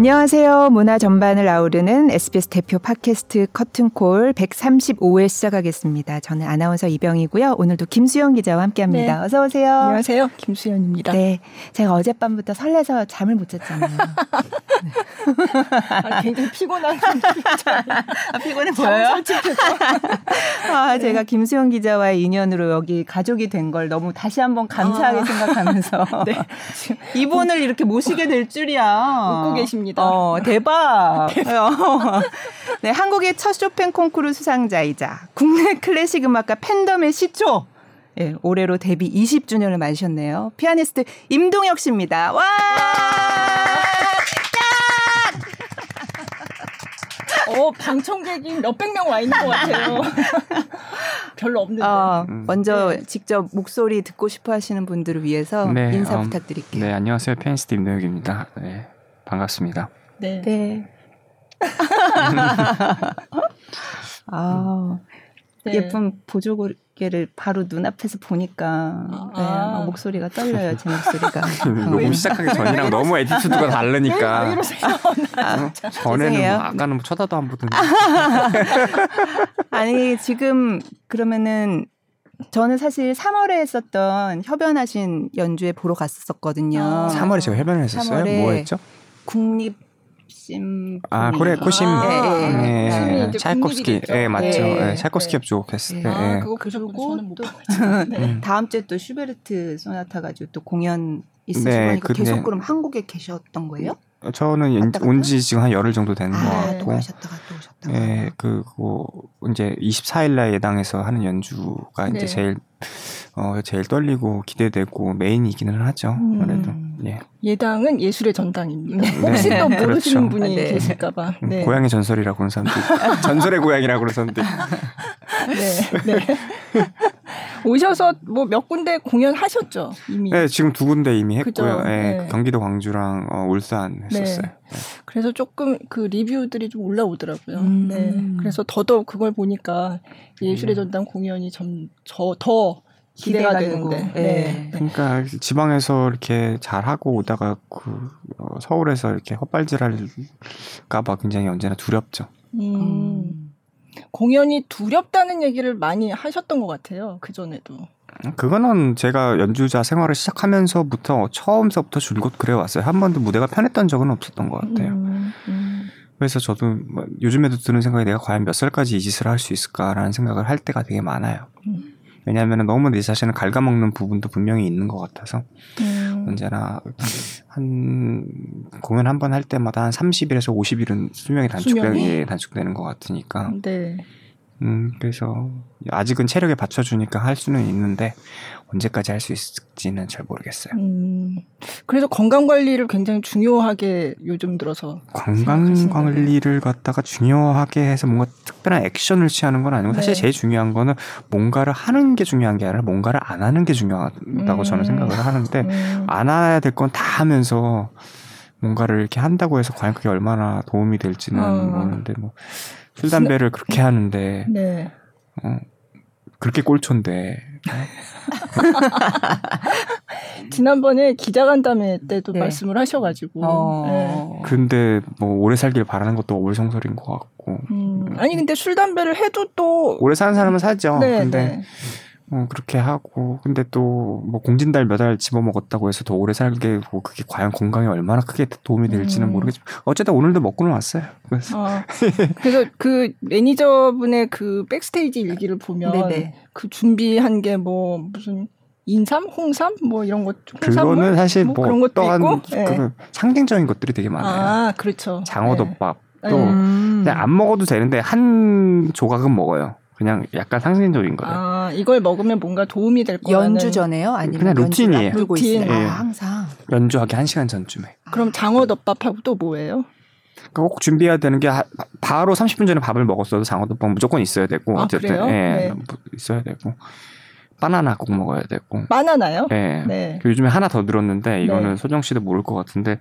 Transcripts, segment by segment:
안녕하세요. 문화 전반을 아우르는 SBS 대표 팟캐스트 커튼콜 135회 시작하겠습니다. 저는 아나운서 이병이고요. 오늘도 김수영 기자와 함께합니다. 네. 어서 오세요. 안녕하세요. 김수영입니다. 네, 제가 어젯밤부터 설레서 잠을 못 잤잖아요. 네. 아, 굉장히 피곤한 아, 피곤해 보여요? 아, 제가 김수영 기자와의 인연으로 여기 가족이 된 걸 너무 다시 한번 감사하게 아. 생각하면서 네. 이분을 이렇게 모시게 될 줄이야. 웃고 계십니다. 있습니다. 어, 대박. 네, 한국의 첫 쇼팽 콩쿠르 수상자이자 국내 클래식 음악가 팬덤의 시초. 예, 올해로 데뷔 20주년을 맞으셨네요. 피아니스트 임동혁 씨입니다. 와! 어, 방청객이 몇백 명 와 있는 것 같아요. 별로 없는데. 어, 먼저 네. 직접 목소리 듣고 싶어 하시는 분들을 위해서 네, 인사 음, 부탁드릴게요. 네, 안녕하세요. 피아니스트 임동혁입니다. 네. 반갑습니다. 네. 네. 아, 네. 예쁜 보조개를 바로 눈앞에서 보니까 아. 네, 아. 목소리가 떨려요 제 목소리가 녹음 시작하기 전이랑 너무 attitude가 다르니까 왜, 아, 전에는 뭐 아까는 뭐 쳐다도 안 보던데 아니 지금 그러면은 저는 사실 3월에 했었던 협연하신 연주회 보러 갔었거든요. 아. 3월에 제가 협연을 했었어요? 뭐 했죠? 국립 심. 아, 그래, 코심. 아, 네, 네. 네. 차이콥스키. 예, 네, 맞죠. 네. 차이콥스키 협주곡했을 때. 아, 그거 그리고 또 네. 다음 주에 또 슈베르트 소나타 가지고 또 공연 있으시고 네, 그 계속 그럼 한국에 계셨던 거예요? 저는 온 지 지금 한 열흘 정도 되는 아, 것 같고. 하셨다가 또 오셨다가. 예, 그, 뭐, 이제 24일 날 예당에서 하는 연주가 이제 제일 어, 제일 떨리고 기대되고 메인이기는 하죠. 음. 그래도 예. 예당은 예술의 전당입니다. 네. 혹시 또. 모르시는 그렇죠. 분이 네. 계실까봐. 음, 네. 고향의 전설이라고 그러는 사람들, 전설의 고향이라고 그러는 사람들. 네. 네. 오셔서 뭐 몇 군데 공연하셨죠 이미. 네, 지금 두 군데 이미 했고요. 네, 네. 경기도 광주랑 어, 울산 했었어요. 네. 네. 그래서 조금 그 리뷰들이 좀 올라오더라고요. 음. 네. 그래서 더더욱 그걸 보니까 예술의 음. 전당 공연이 점저더 기대가, 되는데. 네. 네. 그러니까 지방에서 이렇게 잘 하고 오다가 그 어, 서울에서 이렇게 헛발질할까봐 굉장히 언제나 두렵죠. 음. 음. 공연이 두렵다는 얘기를 많이 하셨던 것 같아요. 그 전에도. 그거는 제가 연주자 생활을 시작하면서부터 처음서부터 줄곧 그래 왔어요. 한 번도 무대가 편했던 적은 없었던 것 같아요. 음, 음. 그래서 저도 뭐 요즘에도 드는 생각이 내가 과연 몇 살까지 이 짓을 할 수 있을까라는 생각을 할 때가 되게 많아요. 음. 왜냐하면 너무 내 자신을 갉아먹는 부분도 분명히 있는 것 같아서 음. 언제나 한 공연 한 번 할 때마다 한 30일에서 50일은 수명이 단축되게 단축되는 것 같으니까. 네. 음, 그래서 아직은 체력에 받쳐주니까 할 수는 있는데 언제까지 할 수 있을지는 잘 모르겠어요. 음, 그래서 건강 관리를 굉장히 중요하게 요즘 들어서 건강 관리를 갖다가 중요하게 해서 뭔가 특별한 액션을 취하는 건 아니고 네. 사실 제일 중요한 거는 뭔가를 하는 게 중요한 게 아니라 뭔가를 안 하는 게 중요하다고 음, 저는 생각을 하는데 음. 안 해야 될 건 다 하면서 뭔가를 이렇게 한다고 해서 과연 그게 얼마나 도움이 될지는 어. 모르는데 뭐술 담배를 그렇게 하는데 네. 어, 그렇게 꼴초인데. 지난번에 기자간담회 때도 네. 말씀을 하셔가지고. 어... 네. 근데 뭐 오래 살길 바라는 것도 올성설인 것 같고. 음... 아니 근데 술 담배를 해도 또 오래 사는 사람은 살죠. 네, 근데 네. 어, 그렇게 하고 근데 또 뭐 공진달 몇 알 집어먹었다고 해서 더 오래 살게 뭐 그게 과연 건강에 얼마나 크게 도움이 될지는 음. 모르겠지만 어쨌든 오늘도 먹고는 왔어요. 그래서 어, 그래서 그 매니저분의 그 백스테이지 일기를 보면 네네. 그 준비한 게 뭐 무슨 인삼, 홍삼 뭐 이런 것 그거는 사실 뭐, 뭐 그런 것도 있고 그 네. 상징적인 것들이 되게 많아요. 아 그렇죠. 장어덮밥 네. 또 음. 그냥 안 먹어도 되는데 한 조각은 먹어요. 그냥 약간 상징적인 거예요. 아, 이걸 먹으면 뭔가 도움이 될 거라는 연주 전에요? 아니면 그냥 루틴이에요. 루틴. 예. 아, 항상. 연주하기 1시간 전쯤에. 그럼 장어덮밥하고 또 뭐예요? 그러니까 꼭 준비해야 되는 게 바로 30분 전에 밥을 먹었어도 장어덮밥 무조건 있어야 되고 아, 어쨌든 예, 네. 있어야 되고 바나나 꼭 먹어야 되고 바나나요? 예. 네. 요즘에 하나 더 늘었는데 이거는 네. 소정 씨도 모를 것 같은데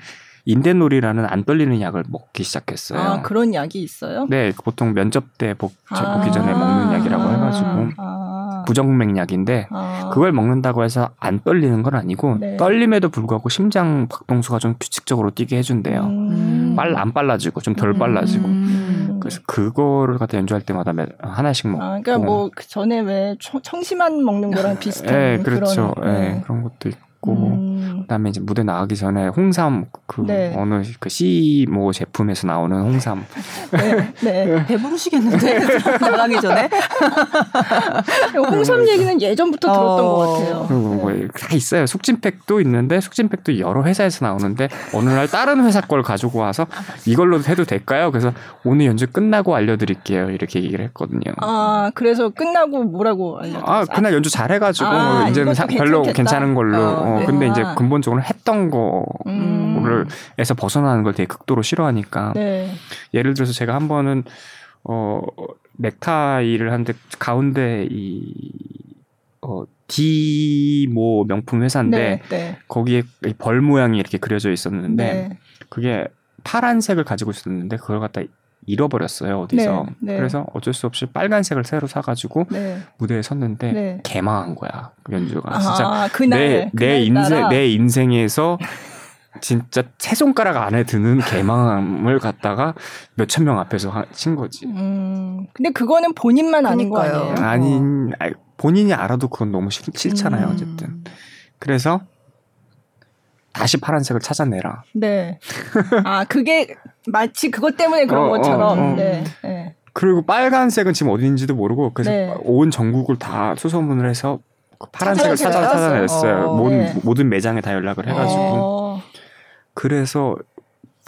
인덴놀이라는 안 떨리는 약을 먹기 시작했어요. 아, 그런 약이 있어요? 네, 보통 면접 때 복, 아~ 복기 전에 먹는 약이라고 해가지고 아~ 부정맥약인데 아~ 그걸 먹는다고 해서 안 떨리는 건 아니고 네. 떨림에도 불구하고 심장 박동수가 좀 규칙적으로 뛰게 해준대요. 음~ 음. 빨안 빨라지고 좀 덜 빨라지고. 음. 그래서 그거를 갖다 연주할 때마다 하나씩 먹고. 아, 그러니까 뭐 그 전에 왜 청심환 먹는 거랑 비슷한 네, 그렇죠. 그런 네. 그런 것도 있고. 음. 그다음에 이제 무대 나가기 전에 홍삼 그 네. 어느 그 C 뭐 제품에서 나오는 홍삼. 네, 네. 배부르시겠는데 나가기 전에 홍삼 얘기는 예전부터 들었던 어. 것 같아요. 그리고 뭐다 있어요. 숙진팩도 있는데 숙진팩도 여러 회사에서 나오는데 어느 날 다른 회사 걸 가지고 와서 이걸로 해도 될까요? 그래서 오늘 연주 끝나고 알려드릴게요. 이렇게 얘기를 했거든요. 아, 그래서 끝나고 뭐라고 알려줬어요? 아 그날 연주 잘해가지고 아, 이제는 별로. 괜찮은 걸로. 어, 어, 네. 근데 이제 아. 근본적으로 했던 거를 음. 에서 벗어나는 걸 되게 극도로 싫어하니까 네. 예를 들어서 제가 한 번은 어 넥타이를 하는데 가운데 이 어, 디모 명품 회사인데 네. 네. 거기에 이벌 모양이 이렇게 그려져 있었는데 네. 그게 파란색을 가지고 있었는데 그걸 갖다 잃어버렸어요 어디서 네, 네. 그래서 어쩔 수 없이 빨간색을 새로 사가지고 네. 무대에 섰는데 네. 개망한 거야 그 연주가 진짜 아, 그날 내, 내 인생 내 인생에서 진짜 세 손가락 안에 드는 개망함을 갖다가 몇천 명 앞에서 하- 친 거지. 음. 근데 그거는 본인만 아는 거 그러니까요. 아니에요? 아닌 아니, 본인이 알아도 그건 너무 싫, 싫잖아요 음. 어쨌든. 그래서 다시 파란색을 찾아내라. 네. 아, 그게 마치 그것 때문에 그런 어, 것처럼. 어, 어. 네. 네. 그리고 빨간색은 지금 어딘지도 모르고 그래서 네. 온 전국을 다 수소문을 해서 그 파란색을 찾아 찾아냈어요? 어, 모든 네. 모든 매장에 다 연락을 해가지고 어, 그래서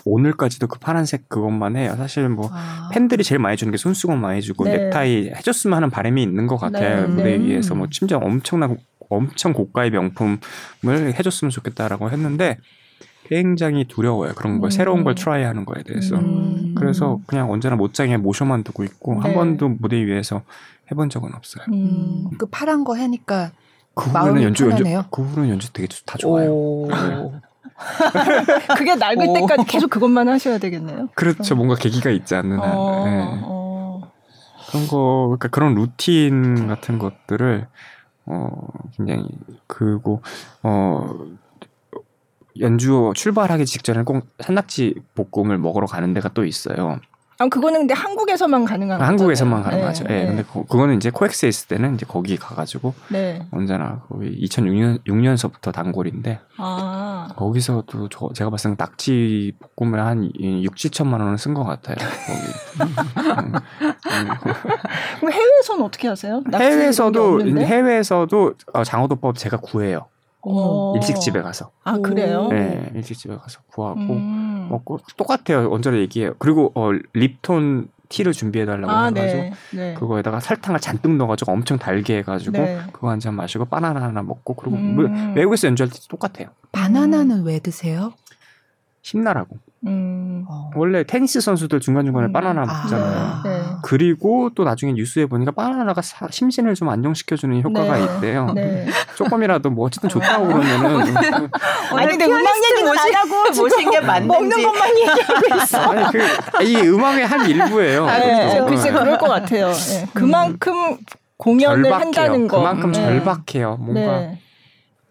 오늘까지도 그 파란색 그것만 해요. 사실 뭐 아. 팬들이 제일 많이 주는 게 손수건 많이 주고 네. 넥타이 해줬으면 하는 바람이 있는 것 같아요. 네, 무대 네. 위에서 뭐 심지어 엄청난 엄청 고가의 명품을 해줬으면 좋겠다라고 했는데 굉장히 두려워요. 그런 거 음. 새로운 걸 try 하는 거에 대해서. 음. 그래서 그냥 언제나 옷장에 모셔만 두고 있고 한 네. 번도 무대 위에서 해본 적은 없어요. 음. 그 파란 거 하니까 그 후로는 연주 연주 편하네요. 그 후로는 연주 되게 다 좋아요. 오. 그게 낡을 오. 때까지 계속 그것만 하셔야 되겠네요. 그렇죠. 뭔가 계기가 있지 않는 한. 어, 네. 어. 그런 거, 그러니까 그런 루틴 같은 것들을 어 굉장히 그리고 어 연주 출발하기 직전에 꼭 산낙지 볶음을 먹으러 가는 데가 또 있어요. 아, 그거는 근데 한국에서만 가능한 한국에서만 거잖아요. 가능하죠. 네, 예. 근데 그, 그거는 이제 코엑스에 있을 때는 이제 거기 가가지고 네. 언제나 거의 2006년 6년서부터 단골인데 아. 거기서도 저 제가 봤을 때 낙지 볶음을 한 6, 7천만 원을 쓴 것 같아요. 거기. 그럼 해외에서는 어떻게 하세요? 해외에서도? 해외에서도 어, 장어덮밥 제가 구해요. 어. 일식집에 가서. 아, 그래요? 네, 일식집에 가서 구하고 음. 먹고 똑같아요. 언제나 얘기해요. 그리고 어, 립톤 티를 준비해 달라고 아, 해가지고 네. 네. 그거에다가 설탕을 잔뜩 넣어가지고 엄청 달게 해가지고 네. 그거 한 잔 마시고 바나나 하나 먹고 그리고 음. 뭐 외국에서 연주할 때 똑같아요. 바나나는 왜 드세요? 힘나라고. 음. 어. 원래 테니스 선수들 중간 중간에 음. 바나나 아. 먹잖아요. 네. 그리고 또 나중에 뉴스에 보니까 바나나가 사- 심신을 좀 안정시켜주는 효과가 네. 있대요. 네. 조금이라도 뭐 어쨌든 좋다고 그러면은 아니, 근데 음악 얘기는 안 하고 모신 게 맞는지. 먹는 것만 얘기하고 있어. 아니 그 이 음악의 한 일부예요. 아, 네, 그렇죠. 글쎄 그럴 것 같아요. 네. 그만큼 공연을 절박해요. 한다는 거. 그만큼 네. 절박해요. 뭔가 네.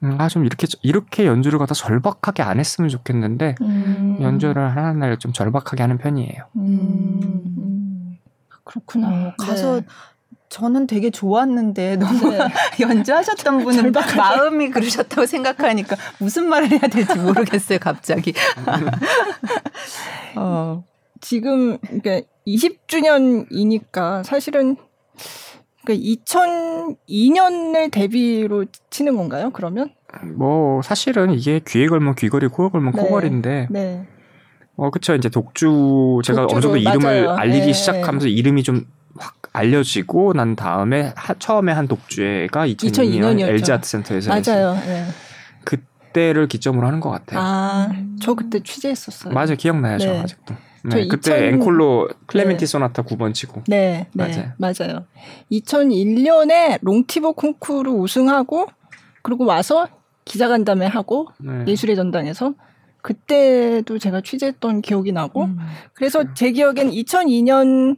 음, 아좀 이렇게 이렇게 연주를 갖다 절박하게 안 했으면 좋겠는데 음. 연주를 하는 날좀 절박하게 하는 편이에요. 음. 음. 그렇구나. 어, 가서 네. 저는 되게 좋았는데 너무 네. 연주하셨던 분은 절박하게. 마음이 그러셨다고 생각하니까 무슨 말을 해야 될지 모르겠어요 갑자기. 어. 지금 그러니까 20주년이니까 사실은 그러니까 2002년을 데뷔로 치는 건가요? 그러면? 뭐 사실은 이게 귀에 걸면 귀걸이, 코에 걸면 네. 코걸인데 네. 어 그쵸 이제 독주 제가 어느 정도 이름을 맞아요. 알리기 네. 시작하면서 이름이 좀 확 알려지고 난 다음에 하- 처음에 한 독주회가 2002년 2002년 이었죠. LG 아트 센터에서 맞아요. 네. 그때를 기점으로 하는 것 같아요. 아, 저 그때 취재했었어요. 맞아요, 기억나요, 저 네. 아직도. 저 네, 그때 2000 앵콜로 클레멘티 네. 소나타 9번 치고. 네, 네, 맞아요. 맞아요. 2001년에 롱티보 콩쿠르 우승하고 그리고 와서 기자간담회 하고 네. 예술의 전당에서 그때도 제가 취재했던 기억이 나고 음. 그래서 제 기억엔 2002년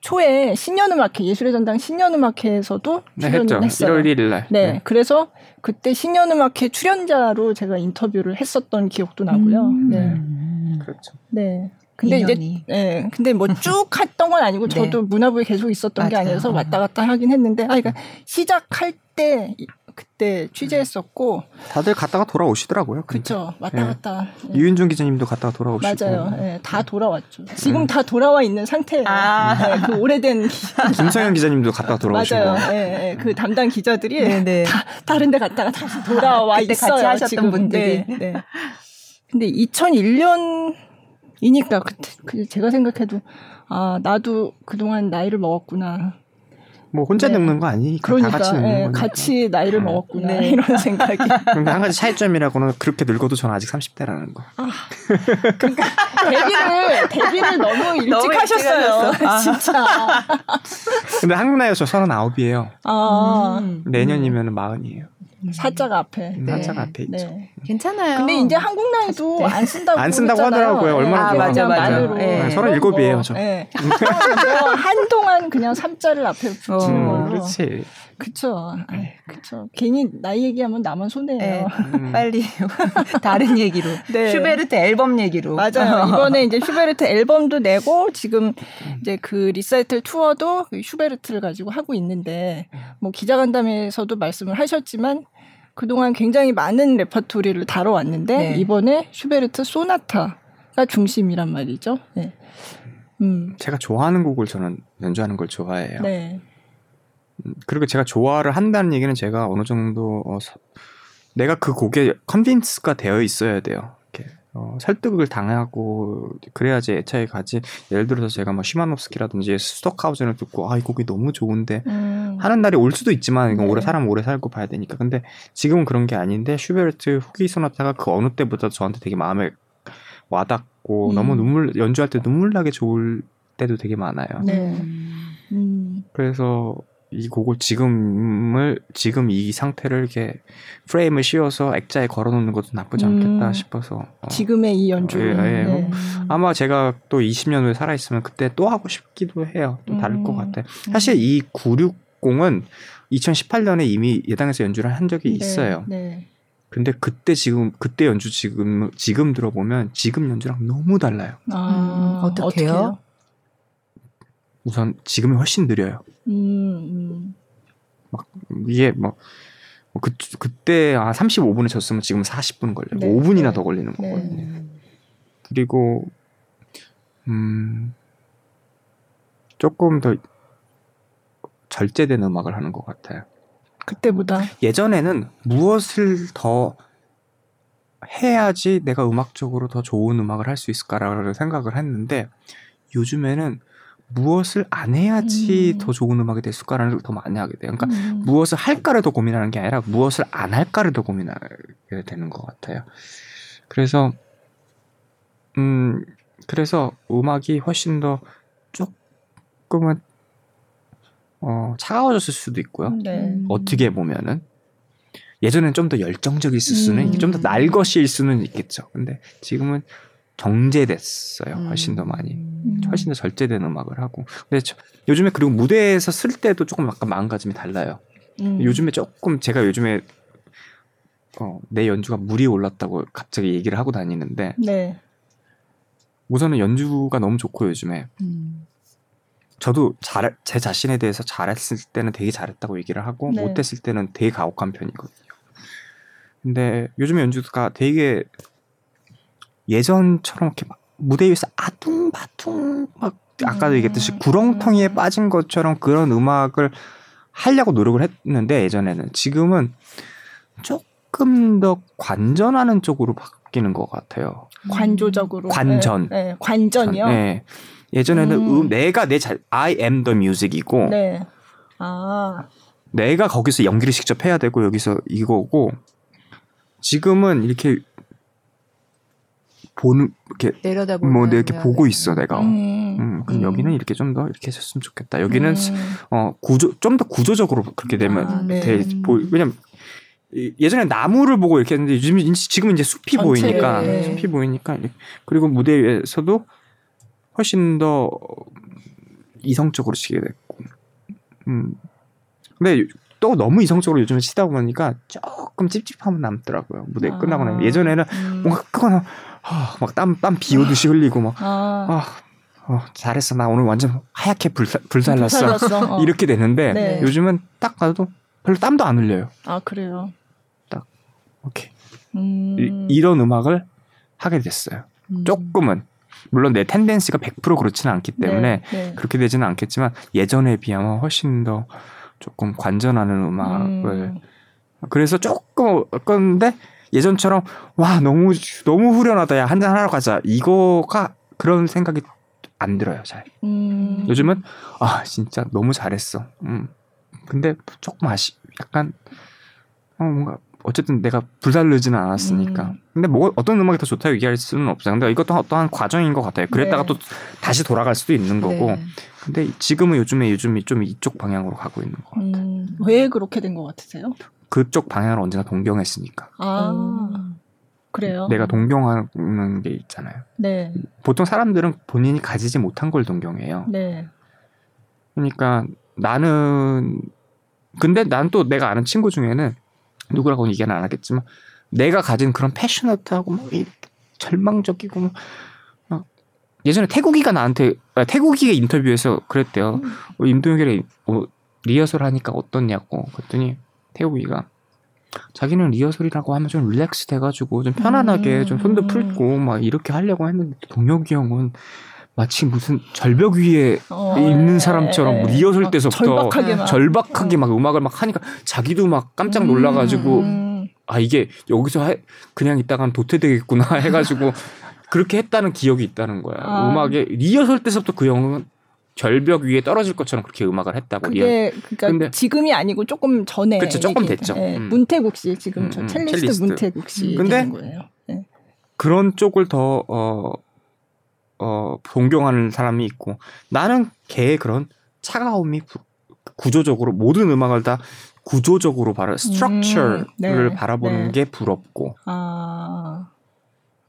초에 신년음악회 예술의 전당 신년음악회에서도 네, 출연을 했죠. 했어요. 1월 1일 날. 네, 그래서 그때 신년음악회 출연자로 제가 인터뷰를 했었던 기억도 나고요. 음. 네, 음. 그렇죠. 네. 근데 인연이. 이제 예. 근데 뭐 쭉 했던 건 아니고 네. 저도 문화부에 계속 있었던 게 맞아요. 아니어서 왔다 갔다 하긴 했는데 아 그러니까 시작할 때 이- 그때 취재했었고 다들 갔다가 돌아오시더라고요. 그쵸 왔다 예. 갔다 예. 이윤중 기자님도 갔다가 돌아오시고 맞아요. 예, 다 돌아왔죠. 지금 다 돌아와 있는 상태예요. 아. 예, 그 오래된 기- 김성현 기자님도 갔다가 돌아오시고 맞아요. 예, 예, 그 담당 기자들이 네네. 다 다른데 갔다가 다시 돌아와 그때 있어요. 같이 하셨던 지금. 분들이. 네, 네. 근데 2001년 이니까 그때 그 제가 생각해도 아 나도 그동안 나이를 먹었구나. 뭐 혼자 네. 늙는 거 아니니까 그러니까 다 같이 늙는 예, 거니까. 같이 나이를 네. 먹었구나 네. 이런 생각이. 근데 한 가지 차이점이라고는 그렇게 늙어도 저는 아직 30대라는 거. 그러니까 데뷔를 데뷔를 너무 일찍 너무 하셨어요. 하셨어. 아. 진짜. 근데 한국 나이가 저 39이에요. 아 음. 내년이면 마흔이에요. 사자가 앞에. 네. 한자가 앞에 있죠. 네. 괜찮아요. 근데 이제 한국 나이도 네. 안 쓴다고 안 쓴다고 했잖아요. 하더라고요. 얼마나 네, 좋아. 아, 맞아, 맞아. 만으로. 네. 네, 37이에요, 저. 네. 뭐 한동안 그냥 삼자를 앞에 붙이는 어, 음, 걸로. 그렇지. 그쵸. 아이, 그쵸. 괜히 나이 얘기하면 나만 손해예요. 네. 음. 빨리 다른 얘기로 네. 슈베르트 앨범 얘기로 맞아요. 이번에 이제 슈베르트 앨범도 내고 지금 이제 그 리사이틀 투어도 그 슈베르트를 가지고 하고 있는데 뭐 기자간담회에서도 말씀을 하셨지만 그동안 굉장히 많은 레퍼토리를 다뤄왔는데 네. 이번에 슈베르트 소나타가 중심이란 말이죠. 네. 음. 제가 좋아하는 곡을 저는 연주하는 걸 좋아해요. 네. 음, 그리고 제가 좋아를 한다는 얘기는 제가 어느 정도 어, 서- 내가 그 곡에 convince가 되어 있어야 돼요. 어, 설득을 당하고 그래야지 애착이 가지. 예를 들어서 제가 뭐 시마노프스키라든지 스토크하우젠을 듣고 아 이 곡이 너무 좋은데 음. 하는 날이 올 수도 있지만 이건 네. 오래 사람 오래 살고 봐야 되니까. 근데 지금은 그런 게 아닌데 슈베르트 후기 소나타가 그 어느 때보다 저한테 되게 마음에 와닿고 음. 너무 눈물 연주할 때 눈물 나게 좋을 때도 되게 많아요. 네. 음. 그래서 이 곡을 지금을 지금 이 상태를 이렇게 프레임을 씌워서 액자에 걸어놓는 것도 나쁘지 않겠다 음. 싶어서 어. 지금의 이 연주. 예, 예. 네. 아마 제가 또 20년 후에 살아 있으면 그때 또 하고 싶기도 해요. 또 다를 음. 것 같아. 사실 이 960은 2018년에 이미 예당에서 연주를 한 적이 네, 있어요. 네. 근데 그때 지금 그때 연주 지금 지금 들어보면 지금 연주랑 너무 달라요. 아, 음, 어떡해요? 우선 지금이 훨씬 느려요. 음, 이게 뭐, 뭐 그, 그때 아 35분에 졌으면 지금 40분 걸려요. 네. 5분이나 네. 더 걸리는 네. 거거든요. 그리고 음 조금 더 절제된 음악을 하는 것 같아요. 그때보다. 예전에는 무엇을 더 해야지 내가 음악적으로 더 좋은 음악을 할 수 있을까라고 생각을 했는데 요즘에는 무엇을 안 해야지 음. 더 좋은 음악이 됐을까라는 걸 더 많이 하게 돼요. 그러니까 음. 무엇을 할까를 더 고민하는 게 아니라 무엇을 안 할까를 더 고민하게 되는 것 같아요. 그래서 음 그래서 음악이 훨씬 더 조금은 어 차가워졌을 수도 있고요. 네. 어떻게 보면은 예전엔 좀 더 열정적일 수는 음. 좀더 날 것일 수는 있겠죠. 근데 지금은 정제됐어요. 음. 훨씬 더 많이. 음. 훨씬 더 절제된 음악을 하고. 근데 저- 요즘에 그리고 무대에서 쓸 때도 조금 약간 마음가짐이 달라요. 음. 요즘에 조금 제가 요즘에 어, 내 연주가 물이 올랐다고 갑자기 얘기를 하고 다니는데 네. 우선은 연주가 너무 좋고 요즘에 음. 저도 잘, 제 자신에 대해서 잘했을 때는 되게 잘했다고 얘기를 하고 네. 못했을 때는 되게 가혹한 편이거든요. 근데 요즘에 연주가 되게 예전처럼 이렇게 막 무대 위에서 아둥바둥 막 아까도 음. 얘기했듯이 구렁텅이에 음. 빠진 것처럼 그런 음악을 하려고 노력을 했는데 예전에는 지금은 조금 더 관전하는 쪽으로 바뀌는 것 같아요. 관조적으로. 관전. 네. 네. 관전이요. 네. 예전에는 음. 음, 내가 내 잘, I am the music이고 네. 아. 내가 거기서 연기를 직접 해야 되고 여기서 이거고 지금은 이렇게 보는 이렇게 내려다보면 뭐 내가 이렇게 보고 있어 내가. 음, 음. 그럼 음. 여기는 이렇게 좀 더 이렇게 했으면 좋겠다. 여기는 음. 어 구조 좀 더 구조적으로 그렇게 되면 아, 네. 돼. 보, 왜냐면 이- 예전에 나무를 보고 이렇게 했는데 요즘 지금은 이제 숲이 전체, 보이니까 네. 숲이 보이니까 그리고 무대 위에서도 훨씬 더 이성적으로 치게 됐고 음 근데 또 너무 이성적으로 요즘에 치다 보니까 조금 찝찝함은 남더라고요 무대 아. 끝나고 나면 예전에는 음. 뭔가 끄거나 아, 막 땀 땀 비 오듯이 흘리고 막 아, 아, 어, 잘했어. 나 오늘 완전 하얗게 불사, 불살랐어. 불살랐어. 어. 이렇게 되는데 네. 요즘은 딱 봐도 별로 땀도 안 흘려요. 아 그래요. 오케이. 음. 이, 런 음악을 하게 됐어요. 음. 조금은 물론 내 텐덴시가 100% 그렇지는 않기 때문에 네, 네. 그렇게 되지는 않겠지만 예전에 비하면 훨씬 더 조금 관전하는 음악을 음. 그래서 조금 건데 예전처럼 와 너무 너무 후련하다 야 한잔 하러 가자 이거가 그런 생각이 안 들어요 잘 음. 요즘은 아 진짜 너무 잘했어 음 근데 조금 아쉬 약간 어 뭔가 어쨌든 내가 불살르지는 않았으니까 음. 근데 뭐 어떤 음악이 더 좋다고 얘기할 수는 없어요 근데 이것도 어떠한 과정인 것 같아요 그랬다가 네. 또 다시 돌아갈 수도 있는 거고 네. 근데 지금은 요즘에 요즘이 좀 이쪽 방향으로 가고 있는 거 같아요 음. 왜 그렇게 된 것 같으세요? 그쪽 방향을 언제나 동경했으니까 아 음. 그래요. 내가 동경하는 게 있잖아요. 네, 보통 사람들은 본인이 가지지 못한 걸 동경해요. 네. 그러니까 나는 근데 난 또 내가 아는 친구 중에는 누구라고는 얘기는 안 하겠지만 내가 가진 그런 패셔너트하고 막 절망적이고 막, 막 예전에 태국이가 나한테 아, 태국이가 인터뷰에서 그랬대요. 어, 임동혁이랑 어, 리허설 하니까 어떻냐고 그랬더니 태국이가 자기는 리허설이라고 하면 좀 릴렉스 돼가지고 좀 편안하게 음. 좀 손도 풀고 막 이렇게 하려고 했는데 동혁이 형은 마치 무슨 절벽 위에 어, 있는 예, 사람처럼 예, 예. 리허설 막 때서부터 절박하게 막. 절박하게 막 음악을 막 하니까 자기도 막 깜짝 놀라가지고 음. 아 이게 여기서 해- 그냥 있다가는 도태되겠구나 해가지고 그렇게 했다는 기억이 있다는 거야. 아. 음악에 리허설 때서부터 그 형은 절벽 위에 떨어질 것처럼 그렇게 음악을 했다고. 그게 그러니까 근데- 지금이 아니고 조금 전에 그쵸, 조금 됐죠. 예, 음. 문태국 씨 지금 음, 저 음, 첼리스트, 첼리스트. 문태국 씨 근데- 얘기하는 거예요. 예. 그런 쪽을 더 어, 어, 존경하는 사람이 있고 나는 걔의 그런 차가움이 구, 구조적으로 모든 음악을 다 구조적으로 바라 스트럭처를 네, 바라보는 네. 게 부럽고 아.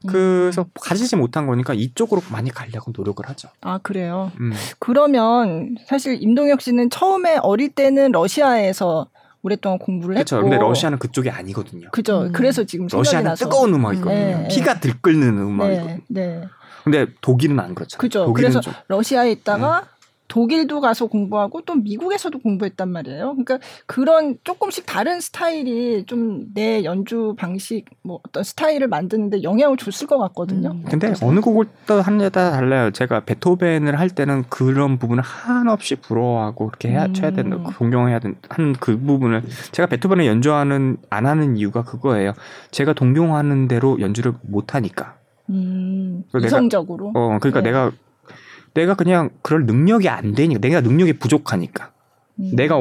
음. 그래서 가지지 못한 거니까 이쪽으로 많이 가려고 노력을 하죠. 아 그래요. 음. 그러면 사실 임동혁 씨는 처음에 어릴 때는 러시아에서 오랫동안 공부를 그렇죠. 했고 근데 러시아는 그쪽이 아니거든요. 그죠. 음. 그래서 지금 생각이 러시아는 나서 뜨거운 음악이거든요. 네, 피가 들끓는 음악이거든요. 네, 네. 근데 독일은 안 그렇잖아요. 그죠. 그래서 좀 러시아에 있다가 네. 독일도 가서 공부하고 또 미국에서도 공부했단 말이에요. 그러니까 그런 조금씩 다른 스타일이 좀 내 연주 방식 뭐 어떤 스타일을 만드는데 영향을 줬을 것 같거든요. 음. 근데 어느 곡을 또 하느냐에 따라 달라요. 제가 베토벤을 할 때는 그런 부분을 한없이 부러워하고 그렇게 해야 음. 쳐야 된다, 존경해야 된다 하는 그 부분을 제가 베토벤을 연주하는 안 하는 이유가 그거예요. 제가 동경하는 대로 연주를 못 하니까. 음, 이성적으로. 어, 그러니까 네. 내가 내가 그냥 그럴 능력이 안 되니까 내가 능력이 부족하니까. 음. 내가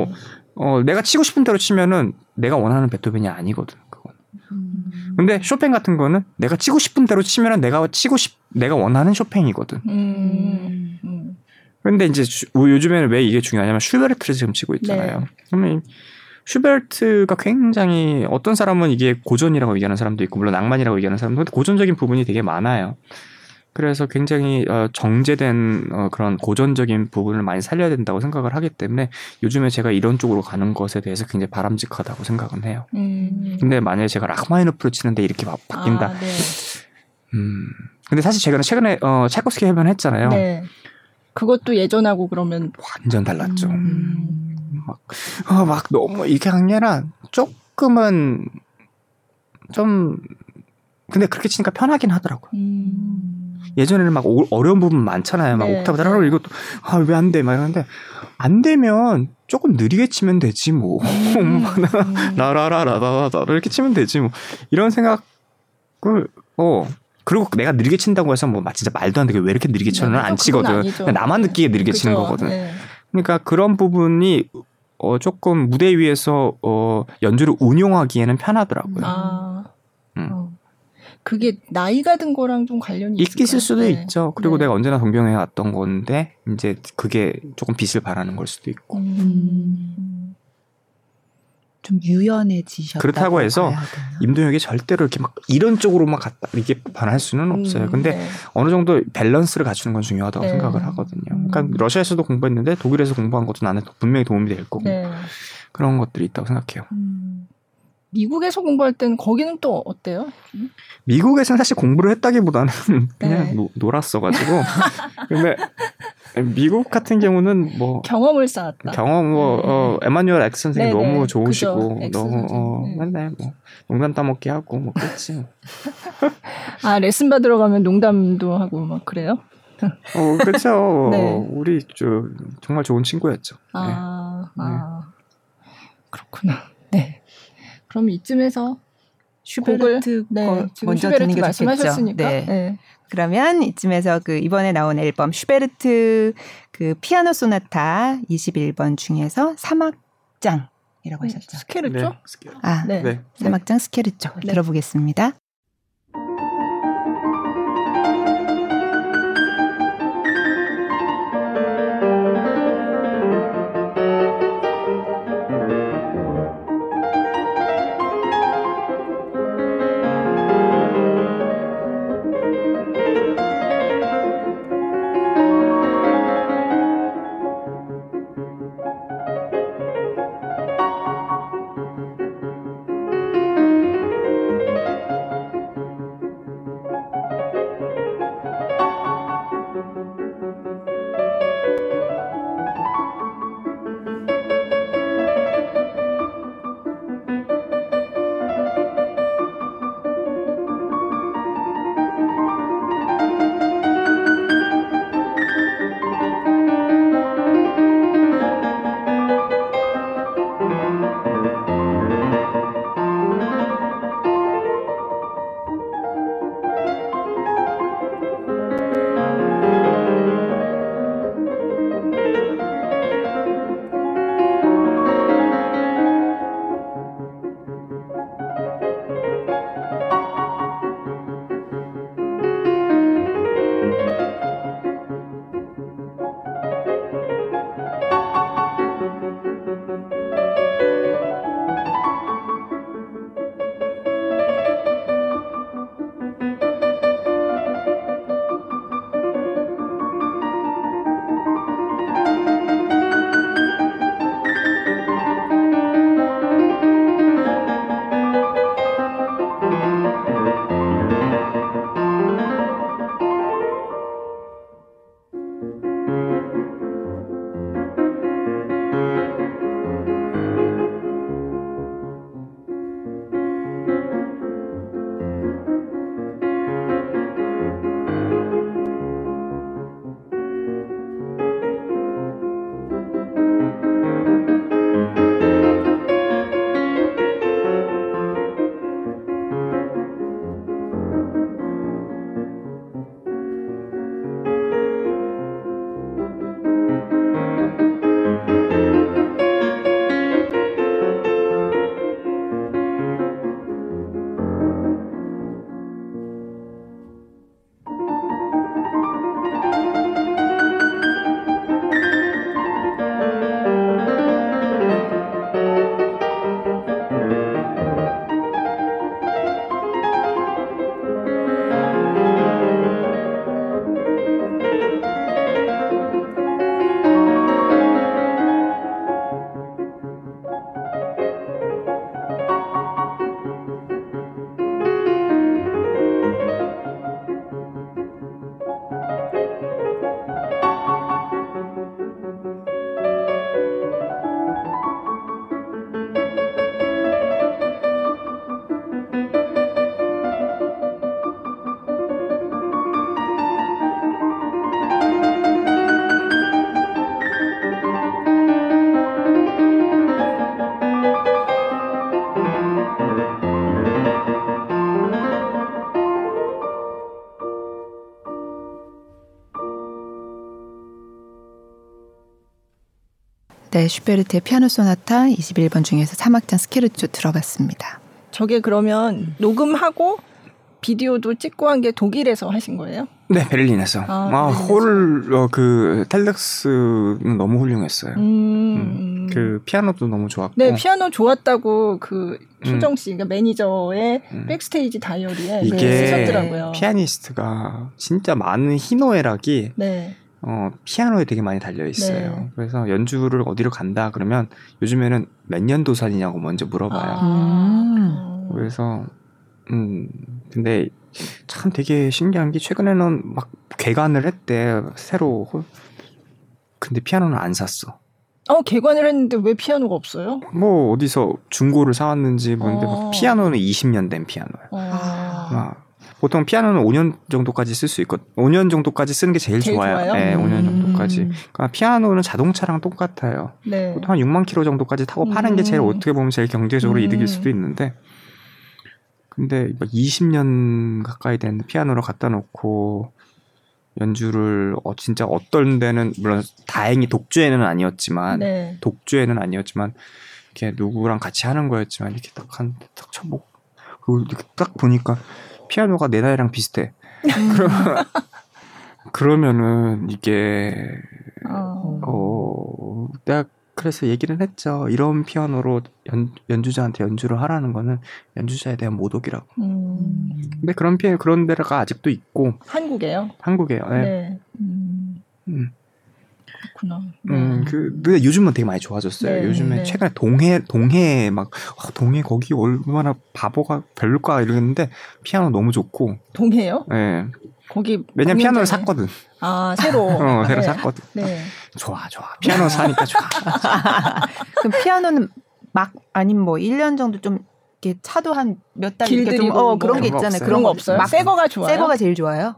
어, 내가 치고 싶은 대로 치면은 내가 원하는 베토벤이 아니거든. 그건. 음. 근데 쇼팽 같은 거는 내가 치고 싶은 대로 치면은 내가 치고 싶 내가 원하는 쇼팽이거든. 음, 음. 근데 이제 슈- 요즘에는 왜 이게 중요하냐면 슈베르트를 지금 치고 있잖아요. 네. 그러면 이 슈베르트가 굉장히 어떤 사람은 이게 고전이라고 얘기하는 사람도 있고 물론 낭만이라고 얘기하는 사람도 고전적인 부분이 되게 많아요. 그래서 굉장히 어, 정제된 어, 그런 고전적인 부분을 많이 살려야 된다고 생각을 하기 때문에 요즘에 제가 이런 쪽으로 가는 것에 대해서 굉장히 바람직하다고 생각은 해요. 음. 근데 만약에 제가 라흐마니노프를 치는데 이렇게 바, 바뀐다. 아, 네. 음. 근데 사실 제가 최근에 어, 찰코스키 해변 했잖아요. 네. 그것도 예전하고 그러면 완전 달랐죠. 음. 막, 어, 막 너무 이게 아니라 조금은 좀 근데 그렇게 치니까 편하긴 하더라고요. 음. 예전에는 막 오- 어려운 부분 많잖아요. 막 네, 옥타브 네. 따라고 이것도 아왜 안 돼? 막 이러는데 안 되면 조금 느리게 치면 되지 뭐. 음. 라라라라라라 이렇게 치면 되지 뭐. 이런 생각을 어 그리고 내가 느리게 친다고 해서 뭐 진짜 말도 안 되게 왜 이렇게 느리게 쳐는 네, 안 치거든. 그냥 나만 느끼게 느리게 치는 그죠. 거거든. 네. 그러니까 그런 부분이 어 조금 무대 위에서 어 연주를 운용하기에는 편하더라고요. 아. 음. 어. 그게 나이가 든 거랑 좀 관련이 있을? 수도 네. 있죠. 그리고 네. 내가 언제나 동경해 왔던 건데 이제 그게 조금 빛을 발하는 걸 수도 있고. 음. 좀 유연해지셨다. 그렇다고 해서 임동혁이 절대로 이렇게 막 이런 쪽으로만 갔다 이렇게 반할 수는 없어요. 음, 근데 네. 어느 정도 밸런스를 갖추는 건 중요하다고 네. 생각을 하거든요. 음. 그러니까 러시아에서도 공부했는데 독일에서 공부한 것도 나는 분명히 도움이 될 거고 네. 그런 것들이 있다고 생각해요. 음. 미국에서 공부할 때는 거기는 또 어때요? 미국에서는 사실 공부를 했다기보다는 그냥 네. 노, 놀았어가지고 근데 미국 같은 경우는 뭐 경험을 쌓았다. 경험 뭐 네. 어, 에마뉴엘 엑스 선생님 네, 너무 네. 좋으시고 그죠. 엑스 너무 어. 네. 맨날 뭐 농담 따먹기 하고 뭐 그렇지 뭐. 아 레슨 받으러 가면 농담도 하고 막 그래요? 어 그렇죠 네. 우리 저 정말 좋은 친구였죠 네. 아, 아 그렇구나. 네. 그럼 이쯤에서 슈베르트 네, 거 지금 먼저 슈베르트 듣는 게 좋겠죠. 말씀하셨으니까. 네. 네. 그러면 이쯤에서 그 이번에 나온 앨범 슈베르트 그 피아노 소나타 21번 중에서 3악장이라고 하셨죠. 스케르초? 네. 아, 네. 네. 3악장 스케르초 네. 들어보겠습니다. 네, 슈베르트의 피아노 소나타 21번 중에서 3악장 스케르초 들어봤습니다. 저게 그러면 녹음하고 비디오도 찍고 한 게 독일에서 하신 거예요? 네 베를린에서 아, 아, 베를린에서. 홀 그 Teldex는 너무 훌륭했어요 음. 그 피아노도 너무 좋았고 네, 피아노 좋았다고 그 음. 수정 씨, 그러니까 매니저의 음. backstage diary에 이게 네, 쓰셨더라고요. 피아니스트가 진짜 많은 희노애락이 네. 어, 피아노에 되게 많이 달려 있어요. 네. 그래서 연주를 어디로 간다 그러면 요즘에는 몇 년도산이냐고 먼저 물어봐요. 아. 그래서 음 근데 참 되게 신기한 게 최근에는 막 개관을 했대 새로 근데 피아노는 안 샀어. 어 개관을 했는데 왜 피아노가 없어요? 뭐 어디서 중고를 사왔는지 뭔데 어. 피아노는 20년 된 피아노야. 어. 막 보통 피아노는 5년 정도까지 쓸 수 있거든. 5년 정도까지 쓰는 게 제일, 제일 좋아요. 좋아요? 네, 5년 음. 정도까지. 그러니까 피아노는 자동차랑 똑같아요. 네. 보통 한 6만 킬로 정도까지 타고 파는 게 제일 음. 어떻게 보면 제일 경제적으로 음. 이득일 수도 있는데 근데 막 20년 가까이 된 피아노를 갖다 놓고 연주를 어 진짜 어떤 데는 물론 다행히 독주에는 아니었지만 네. 독주에는 아니었지만 이렇게 누구랑 같이 하는 거였지만 이렇게 딱 한딱 쳐보고 그리고 이렇게 딱 보니까 피아노가 내 나이랑 비슷해. 그러면 그러면은 이게 어. 어 내가 그래서 얘기는 했죠. 이런 피아노로 연, 연주자한테 연주를 하라는 거는 연주자에 대한 모독이라고. 음. 근데 그런 피 그런 데가 아직도 있고 한국에요? 한국에 네. 네. 음. 음. 그렇구나. 음, 그, 근데 요즘은 되게 많이 좋아졌어요. 네, 요즘에 네. 최근에 동해, 동해 막, 아, 동해 거기 얼마나 바보가 별까 이러는데, 피아노 너무 좋고, 동해요? 예. 거기 왜냐면 피아노를 샀거든. 아 새로. 어, 새로 네. 샀거든. 네. 좋아, 좋아. 피아노 사니까 좋아. 그럼 피아노는 막 아니면 뭐 1년 정도 좀 이렇게 차도 한 몇 달 이렇게 좀 어, 뭐 그런 게 있잖아요. 없어요. 그런 거 없어요? 막새 거가 좋아요. 새 거가 제일 좋아요.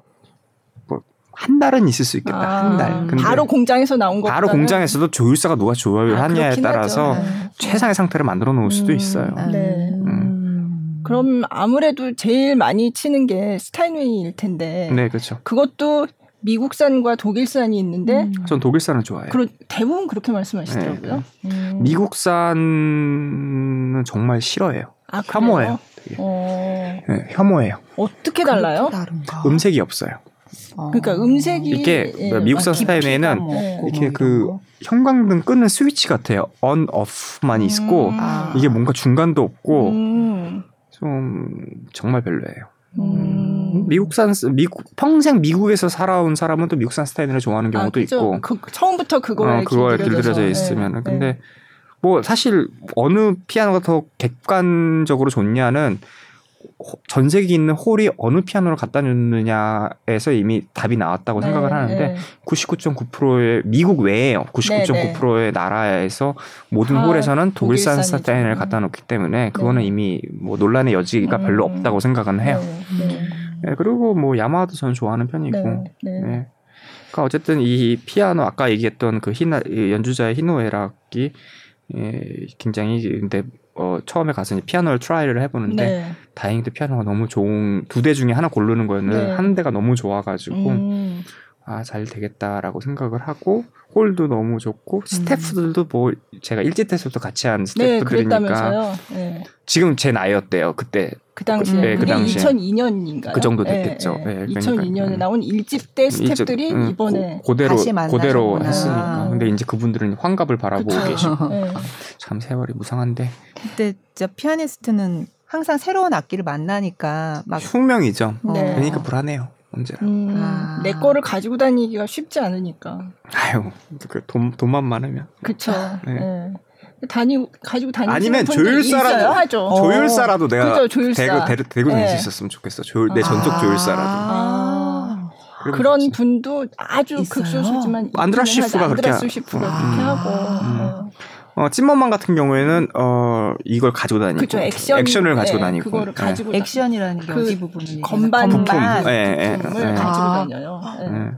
한 달은 있을 수 있겠다. 아, 한 달. 근데 바로 공장에서 나온 거. 바로 공장에서도 조율사가 누가 조율을 아, 하냐에 따라서 하죠. 최상의 상태를 만들어 놓을 수도 음. 있어요. 아. 네. 음. 그럼 아무래도 제일 많이 치는 게 스타인웨이일 텐데. 네, 그렇죠. 그것도 미국산과 독일산이 있는데 음. 전 독일산을 좋아해요. 그러, 대부분 그렇게 말씀하시더라고요. 네, 음. 미국산은 정말 싫어해요. 아? 혐오해요. 되게. 어, 네, 혐오해요. 어떻게 달라요? 다른가? 음색이 없어요. 어. 그러니까 음색이 이게 예, 미국산 막 스타일에는 깊이가 뭐 이렇게 그 거. 형광등 끄는 스위치 같아요. on, off만 있고 음. 아. 이게 뭔가 중간도 없고 음. 좀 정말 별로예요. 음. 미국산 스- 미국 평생 미국에서 살아온 사람은 또 미국산 스타일을 좋아하는 경우도 아. 있고 그, 처음부터 그거에 어, 그거에 길들여져서. 길들여져 예, 있으면은 예. 근데 뭐 사실 어느 피아노가 더 객관적으로 좋냐는 호- 전 세계에 있는 홀이 어느 피아노를 갖다 놓느냐에서 이미 답이 나왔다고 네, 생각을 하는데 네. 99.9%의 미국 외에요. 99.9%의 나라에서 모든 다 홀에서는 독일산. 스타인을 음. 갖다 놓기 때문에 그거는 네. 이미 뭐 논란의 여지가 음. 별로 없다고 생각은 해요. 네, 네. 네, 그리고 뭐 야마하도 저는 좋아하는 편이고. 네, 네. 네. 그러니까 어쨌든 이 피아노 아까 얘기했던 그 히나 이 연주자의 히노에락이 예, 굉장히 근데 어, 처음에 가서 피아노를 try를 해보는데 네. 다행히도 피아노가 너무 좋은 두 대 중에 하나 고르는 거였는데 네. 한 대가 너무 좋아가지고 음. 아잘 되겠다라고 생각을 하고 홀도 너무 좋고 스태프들도 뭐 제가 일집 때부터 같이 한 네, 스태프들이니까 그랬다면서요. 네. 지금 제 나이였대요 그때 그 당시에 네, 그 그게 당시에. 2002년인가요? 그 정도 됐겠죠. 네, 그러니까, 2002년에 음. 나온 일집 때 스태프들이 이제, 음, 이번에 고, 대로. 고대로 했으니까 아. 근데 이제 그분들은 환갑을 바라보고 그쵸. 계시고 네. 참 세월이 무상한데 그때 진짜 피아니스트는 항상 새로운 악기를 만나니까 막 흉명이죠. 네. 그러니까 불안해요. 언제나. 음, 아. 내 거를 가지고 다니기가 쉽지 않으니까. 아유, 그 돈, 돈만 많으면. 그쵸. 네. 네. 다니고 가지고 다니는 아니면 조율사라도- 하죠. 어. 조율사라도 내가 그죠, 조율사. 대고, 대고, 대고 다닐 수 네. 있었으면 좋겠어. 조율, 내 전속 아. 조율사라도. 아. 그런 좋지. 분도 아주 있어요? 극소수지만 안드라 있기는 하죠. 시프가 그렇게 안드라스 하- 시프가 음. 그렇게 하고 음. 어. 어, 찐머만 같은 경우에는, 어, 이걸 가지고 다니고. 그쵸 액션 을 가지고 네, 다니고. 그거를 네. 가지고 다- 액션이라는 게그 얘기하나? 건반 부품. 건반 예, 예, 부품을 예. 가지고 아. 다녀요. 예. 네.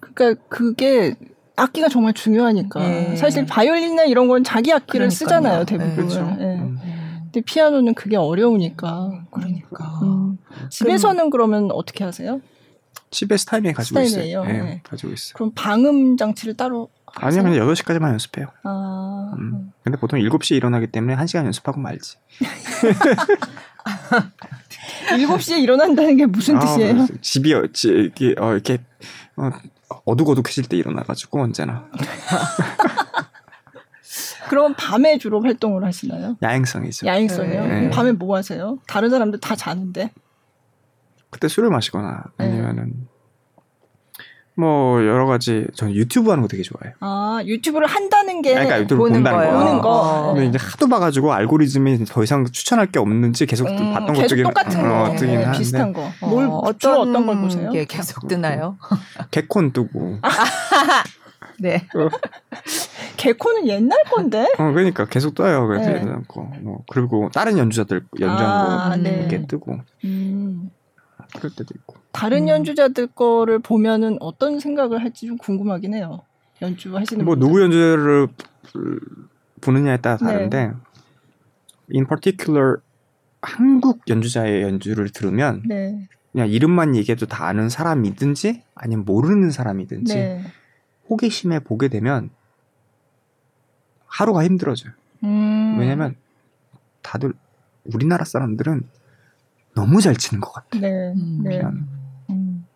그러니까 그게 악기가 정말 중요하니까 예. 사실 바이올린이나 이런 건 자기 악기를 그러니까요. 쓰잖아요 예. 대부분. 그렇죠. 예. 음. 근데 피아노는 그게 어려우니까. 그러니까. 음. 집에서는 그러면 어떻게 하세요? 집에 스타일에 가지고? 있어요. 예, 네. 가지고 있어요. 그럼 방음 장치를 따로 아니요, 그냥 8시까지만 연습해요. 아, 음. 근데 보통 7시에 일어나기 때문에 1시간 연습하고 말지. 7시에 일어난다는 게 무슨 아, 뜻이에요? 그래서 집이 어, 지- 이렇게 어, 이렇게 어, 어둑어둑해질 때 일어나가지고 언제나 그럼 밤에 주로 활동을 하시나요? 야행성이죠. 야행성이요? 네. 밤에 뭐 하세요? 다른 사람들 다 자는데. 그때 술을 마시거나 네. 아니면은 뭐 여러 가지 저는 유튜브 하는 거 되게 좋아해요. 아 유튜브를 한다는 게 그러니까 유튜브 보는 본다는 거예요. 거. 보는 거. 어. 근데 이제 하도 봐가지고 알고리즘이 더 이상 추천할 게 없는지 계속 음, 봤던 것 계속 중에 똑같은 거 어, 뜨긴 네, 비슷한 거. 뭘 어, 주로 어떤 걸 보세요? 게 계속 뜨나요? 개콘 뜨고 네. 개코는 옛날 건데. 어 그러니까 계속 떠요. 그래서 네. 거. 뭐 그리고 다른 연주자들 연주한 아, 거 네. 이렇게 뜨고 음. 그럴 때도 있고. 다른 음. 연주자들 거를 보면은 어떤 생각을 할지 좀 궁금하긴 해요. 연주하시는 뭐 분들. 누구 연주를 보느냐에 따라 네. 다른데 in particular 한국 연주자의 연주를 들으면 네. 그냥 이름만 얘기해도 다 아는 사람이든지 아니면 모르는 사람이든지 네. 호기심에 보게 되면 하루가 힘들어져요. 음. 왜냐면 다들 우리나라 사람들은 너무 잘 치는 것 같아. 네. 음. 네. 피아노. 음.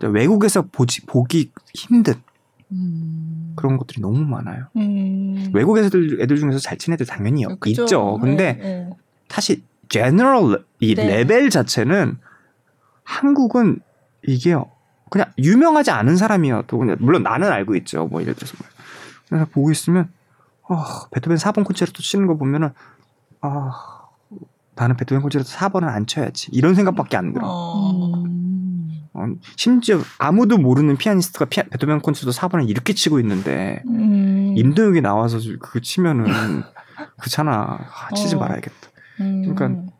외국에서 보지 보기 힘든 음. 그런 것들이 너무 많아요. 음. 외국 애들 애들 중에서 잘 치는 애들 당연히 그죠. 있죠. 근데 네, 네. 사실 제너럴 이 네. 레벨 자체는 한국은 이게 그냥 유명하지 않은 사람이어도 그냥 물론 나는 알고 있죠. 뭐 예를 들어서 뭐. 그래서 보고 있으면 아, 베토벤 4번 콘체르토 치는 거 보면은 아 나는 베토벤 콘체르토 4번은 안 쳐야지 이런 생각밖에 안 들어. 어. 음. 어, 심지어 아무도 모르는 피아니스트가 피아, 베토벤 콘체르토 4번을 이렇게 치고 있는데 음. 임도혁이 나와서 그거 치면은 그렇잖아 아, 치지 어. 말아야겠다. 음. 그러니까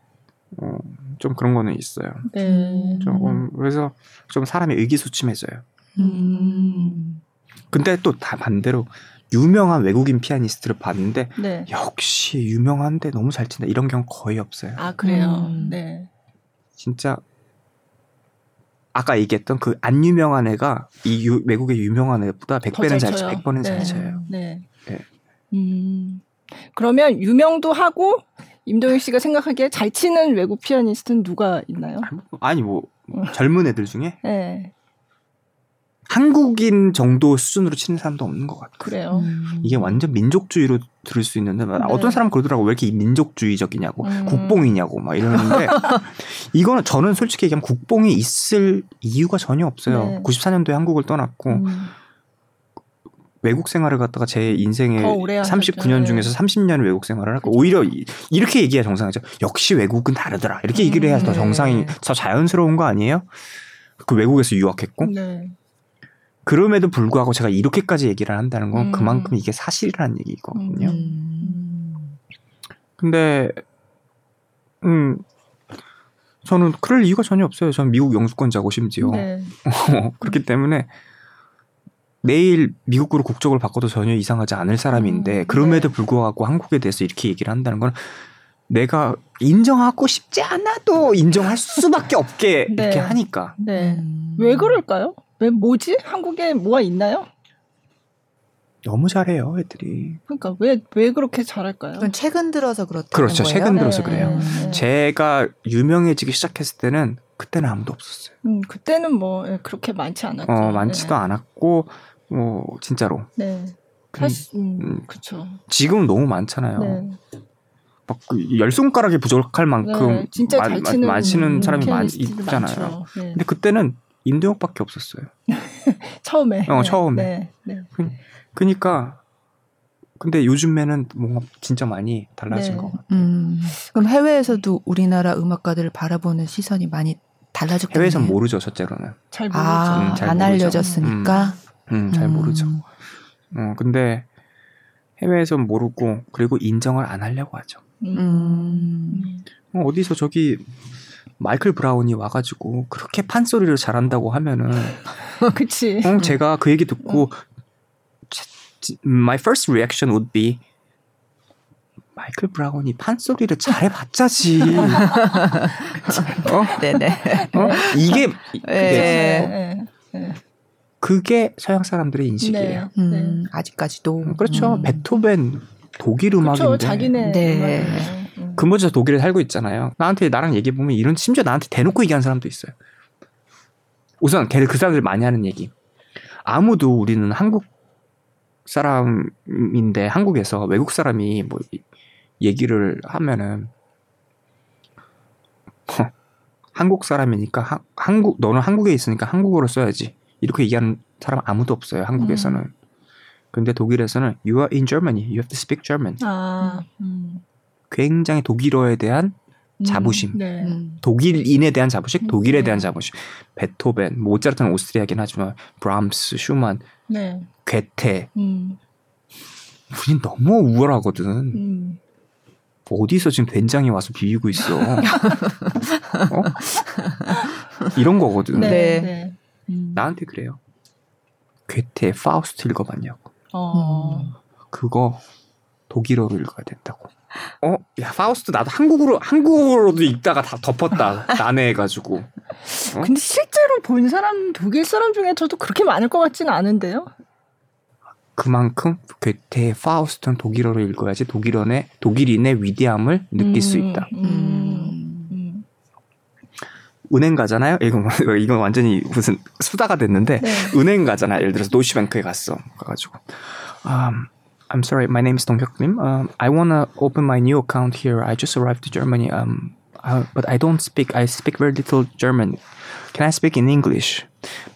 어, 좀 그런 거는 있어요. 네. 조금 그래서 좀 사람이 의기소침해져요. 음. 근데 또 다 반대로 유명한 외국인 피아니스트를 봤는데 네. 역시 유명한데 너무 잘 친다 이런 경우 거의 없어요. 아 그래요. 음. 네. 진짜 아까 얘기했던 그 안 유명한 애가 이 유- 외국의 유명한 애보다 100배는 잘 쳐, 100번은 잘 네. 쳐요. 네. 네. 음. 그러면 유명도 하고 임동혁 씨가 생각하기에 잘 치는 외국 피아니스트는 누가 있나요? 아니 뭐 음. 젊은 애들 중에 네. 한국인 정도 수준으로 치는 사람도 없는 것 같아요. 그래요. 음. 이게 완전 민족주의로 들을 수 있는데 막 네. 어떤 사람 그러더라고 왜 이렇게 민족주의적이냐고 음. 국뽕이냐고 막 이러는데 이거는 저는 솔직히 얘기하면 국뽕이 있을 이유가 전혀 없어요. 네. 94년도에 한국을 떠났고 음. 외국 생활을 갖다가 제 인생의 더 오래 하셨죠. 39년 네. 중에서 30년을 외국 생활을 하고 오히려 이- 이렇게 얘기해야 정상이죠. 역시 외국은 다르더라. 이렇게 얘기를 해야 더 네. 정상이 더 자연스러운 거 아니에요? 그 외국에서 유학했고 네. 그럼에도 불구하고 제가 이렇게까지 얘기를 한다는 건 음. 그만큼 이게 사실이라는 얘기거든요. 음. 근데 음 저는 그럴 이유가 전혀 없어요. 저는 미국 영주권자고 심지어 네. 그렇기 때문에 내일 미국으로 국적을 바꿔도 전혀 이상하지 않을 사람인데 음, 그럼에도 네. 불구하고 한국에 대해서 이렇게 얘기를 한다는 건 내가 인정하고 싶지 않아도 인정할 수밖에 없게 네. 이렇게 하니까 네. 음. 왜 그럴까요? 왜 뭐지? 한국에 뭐가 있나요? 너무 잘해요 애들이. 그러니까 왜 왜 그렇게 잘할까요? 그건 최근 들어서 그렇다는 그렇죠. 거예요. 최근 들어서 네, 그래요. 네. 제가 유명해지기 시작했을 때는 그때는 아무도 없었어요. 음, 그때는 뭐 예, 그렇게 많지 않았죠. 어 많지도 네. 않았고 뭐 진짜로 네. 그- 사실 음, 음. 그렇죠. 지금은 너무 많잖아요. 네. 막열 손가락이 부족할 만큼 네, 진짜 마- 잘 마- 치는, 많이 치는 사람이 많이 있잖아요. 네. 근데 그때는 임도혁밖에 없었어요. 처음에. 어, 네, 처음에. 네, 네. 그러니까 근데 요즘에는 뭔가 진짜 많이 달라진 네. 것 같아요. 음. 그럼 해외에서도 우리나라 음악가들을 바라보는 시선이 많이 달라졌겠네요. 해외에선 모르죠, 첫째로는. 잘 모르죠. 아, 음, 잘 안 모르죠. 알려졌으니까. 음, 잘 음. 모르죠. 어, 근데 해외에선 모르고 그리고 인정을 안 하려고 하죠. 음. 음. 어, 어디서 저기 마이클 브라운이 와가지고 그렇게 판소리를 잘한다고 하면은 그치. 어, 제가 그 얘기 듣고 지- my first reaction would be 마이클 브라운이 판소리를 잘해봤자지. 어? 네네. 어? 이게 예. 네, 네. 그게 서양 사람들의 인식이에요. 네. 음, 아직까지도. 그렇죠. 음. 베토벤 독일 음악인데. 그렇죠. 자기네. 네. 근본적으로 독일에 살고 있잖아요. 나한테 나랑 얘기해 보면 이런 심지어 나한테 대놓고 얘기하는 사람도 있어요. 우선 걔들 그 사람들 많이 하는 얘기. 아무도 우리는 한국 사람인데 한국에서 외국 사람이 뭐 이- 얘기를 하면은 한국 사람이니까 하- 한국 너는 한국에 있으니까 한국어로 써야지 이렇게 얘기하는 사람 아무도 없어요. 한국에서는. 음. 근데 독일에서는 you are in Germany. You have to speak German. 아, 음. 굉장히 독일어에 대한 자부심. 음, 네. 음. 독일인에 대한 자부심, 음, 독일에 네. 대한 자부심. 베토벤, 모차르트는 오스트리아긴 하지만 브람스, 슈만, 네. 괴테. 음. 우린 너무 우월하거든. 음. 어디서 지금 된장이 와서 비비고 있어. 어? 이런 거거든. 네. 네. 네. 음. 나한테 그래요. 괴테 파우스트 읽어봤냐고. 어. 그거 독일어로 읽어야 된다고. 어? 야, 파우스트 나도 한국어로 한국어로도 읽다가 다 덮었다. 난해해가지고. 어? 근데 실제로 본 사람 독일 사람 중에 저도 그렇게 많을 것 같지는 않은데요. 그만큼 괴테의 파우스트는 독일어로 읽어야지 독일어의 독일인의 위대함을 느낄 수 음, 있다. 음. 음. 은행 가잖아요. 이건 이건 완전히 무슨 수다가 됐는데 네. 은행 가잖아. 예를 들어서 도시뱅크에 갔어. 가가지고 um, I'm sorry, my name is 동혁님. Um, I wanna open my new account here. I just arrived to Germany. Um, uh, but I don't speak. I speak very little German. Can I speak in English?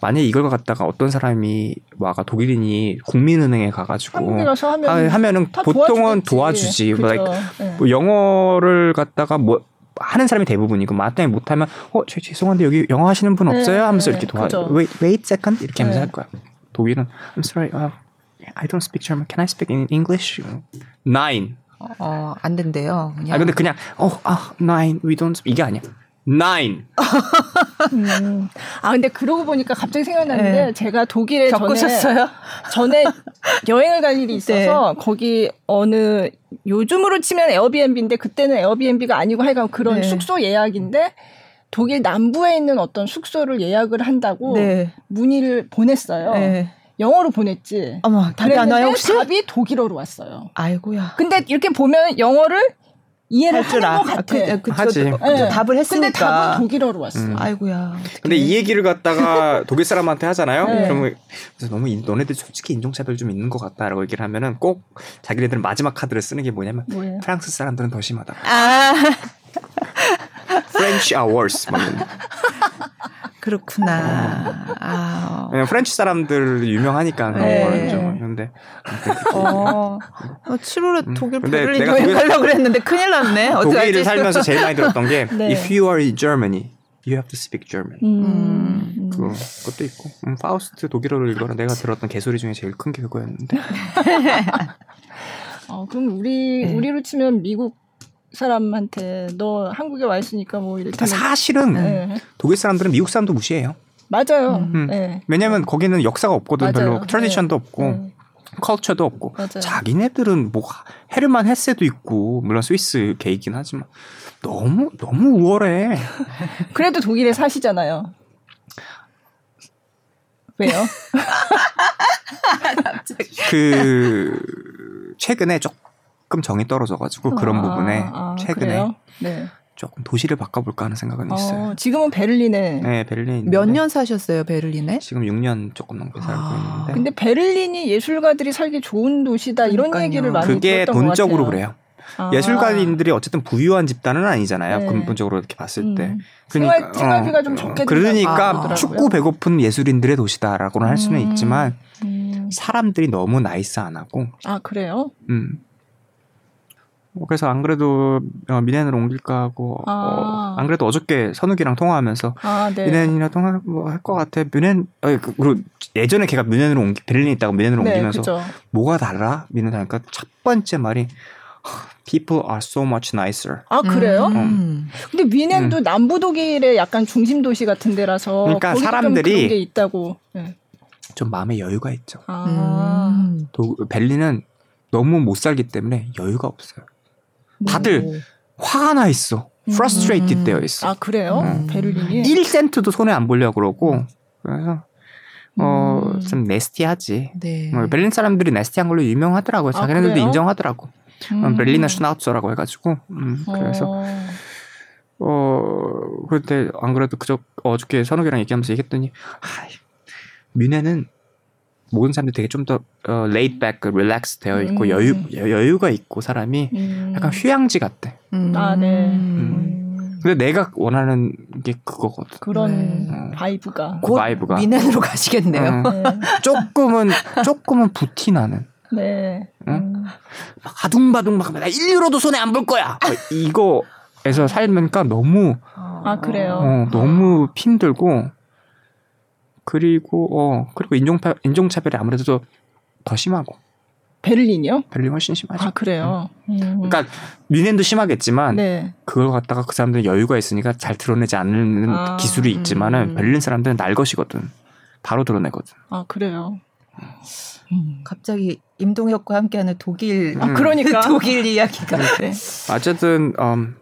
만약에 이걸 갖다가 어떤 사람이 와가 독일인이 국민은행에 가가지고 하면 하- 하면은 다 보통은. 도와주지. 그죠. like 네. 뭐 영어를 갖다가 뭐 하는 사람이 대부분이고 마땅히 못하면 어 저, 죄송한데 여기 영어 하시는 분 네, 없어요 하면서 네, 이렇게 도와 그죠. wait wait second 이렇게 하면서 네. 할 거야 독일은 I'm sorry uh, I don't speak German can I speak in English nine 어, 안 된대요. 그냥. 아 근데 그냥 어 아 nine we don't speak 이게 아니야 nine 음. 아 근데 그러고 보니까 갑자기 생각났는데 네. 제가 독일에 전에 겪으셨어요? 전에 여행을 갈 일이 있어서 거기 어느 요즘으로 치면 에어비앤비인데 그때는 에어비앤비가 아니고 하여간 그런 네. 숙소 예약인데 독일 남부에 있는 어떤 숙소를 예약을 한다고 네. 문의를 보냈어요. 네. 영어로 보냈지. 어머, 답이 안 와요, 혹시? 답이 독일어로 왔어요. 아이고야. 근데 이렇게 보면 영어를 이해를 할줄 하는 아. 것 같아. 그, 그, 하지. 그, 네. 답을 근데 했으니까. 답은 독일어로 왔어요. 음. 아이고야. 어떡해. 근데 이 얘기를 갖다가 독일 사람한테 하잖아요. 네. 그러면 그래서 너무 인- 너네들 솔직히 인종차별 좀 있는 것 같다라고 얘기를 하면은 꼭 자기네들은 마지막 카드를 쓰는 게 뭐냐면 뭐예요? 프랑스 사람들은 더 심하다. 아, French are worse. 막 이런. 그렇구나. 아. 왜냐면 French 사람들 유명하니까 그런 네. 거는 좀 그런데 어. 어 7월에 음. 독일 근데 베를린 내가 여행 독일- 가려고 그랬는데 큰일 났네. 독일을 살면서 제일 많이 들었던 게 네. If you are in Germany, you have to speak German. 음. 그, 그것도 있고 음, 파우스트 독일어를 읽어라 내가 들었던 개소리 중에 제일 큰 게 그거였는데 어, 그럼 우리 네. 우리로 치면 미국 사람한테 너 한국에 와 있으니까 뭐 이렇게 사실은 네. 독일 사람들은 미국 사람도 무시해요. 맞아요. 음. 네. 왜냐면 거기는 역사가 없거든 맞아요. 별로 트레디션도 없고 네. 컬처도 없고 맞아요. 자기네들은 뭐 헤르만 헤세도 있고 물론 스위스 계이긴 하지만 너무 너무 우월해. 그래도 독일에 사시잖아요. 왜요? 그 최근에 조금 정이 떨어져가지고 그런 아, 부분에 아, 최근에 그래요? 네. 조금 도시를 바꿔볼까 하는 생각은 있어요. 어, 지금은 베를린에. 네, 베를린 몇 년 사셨어요, 베를린에? 지금 6년 조금 넘게 살고 아, 있는데 근데 베를린이 예술가들이 살기 좋은 도시다 이런 그러니까요. 얘기를 많이 그게 들었던 것 돈적으로. 그래요. 아. 예술가인들이 어쨌든 부유한 집단은 아니잖아요. 네. 근본적으로 이렇게 봤을 음. 때. 생활- 생활비가 좀 적게 그러니까 하더라고요. 배고픈 예술인들의 도시다라고는 할 수는 음. 있지만 음. 사람들이 너무 nice 안 하고 아 그래요? 음. 뭐 그래서 안 그래도 어, 미넨으로 옮길까 하고 아. 어, 안 그래도 어저께 선욱이랑 통화하면서 아 네. 미넨이랑 통화 뭐할 것 같아. 미넨 어, 그- 그리고 예전에 걔가 미넨으로 옮기 베를린에 있다가 미넨으로 네, 옮기면서 그죠. 뭐가 달라? 미넨 하니까 첫 번째 말이 People are so much nicer. 아 그래요? 음. 근데 위넨도 남부 독일의 약간 중심 도시 같은 데라서 그러니까 거기도 좀 사람들이- 그런 게 있다고. 네. 좀 마음에 여유가 있죠. 아. 음. 도, 벨린은 너무 못 살기 때문에 여유가 없어요. 다들 오. 화가 나 있어. frustrated 음. 되어 있어. 아 그래요? 음. 베를린이. 1센트도 손에 안 보려고 그러고 그래서 어, 음. 좀 네스티하지. 네. 어, 베를린 사람들이 네스티한 걸로 유명하더라고요. 아, 자기네들도 그래요? 인정하더라고. 음. 베를리너 슈나우처라고 해가지고. 음, 그래서 어. 어 그때 안 그래도 그저 어저께 선욱이랑 얘기하면서 얘기했더니 아, 뮌헨은 모든 사람들이 되게 좀더 어, laid back, relax 되어 있고 음. 여유 여- 여유가 있고 사람이 음. 약간 휴양지 같대. 음. 아 네. 음. 근데 내가 원하는 게 그거거든. 그런 네. vibe가. 그 vibe가 뮌헨으로 가시겠네요. 음. 네. 조금은 조금은 부티 나는. 네. 응? 음. 막 아둥바둥 막나 1유로도 손해 안 볼 거야. 어, 이거에서 살면까 너무 아 그래요. 어, 너무 힘들고 그리고 어 그리고 인종파 인종차별이 아무래도 더 심하고 베를린이요? 베를린 훨씬 심하죠. 아 그래요. 음. 그러니까 뮌헨도 심하겠지만 네. 그걸 갖다가 그 사람들은 여유가 있으니까 잘 드러내지 않는 아, 기술이 있지만은 음. 베를린 사람들은 날 것이거든. 바로 드러내거든. 아 그래요. 음. 갑자기 임동혁과 함께하는 독일 음. 아 그러니까. 독일 이야기가 네. 어쨌든 음,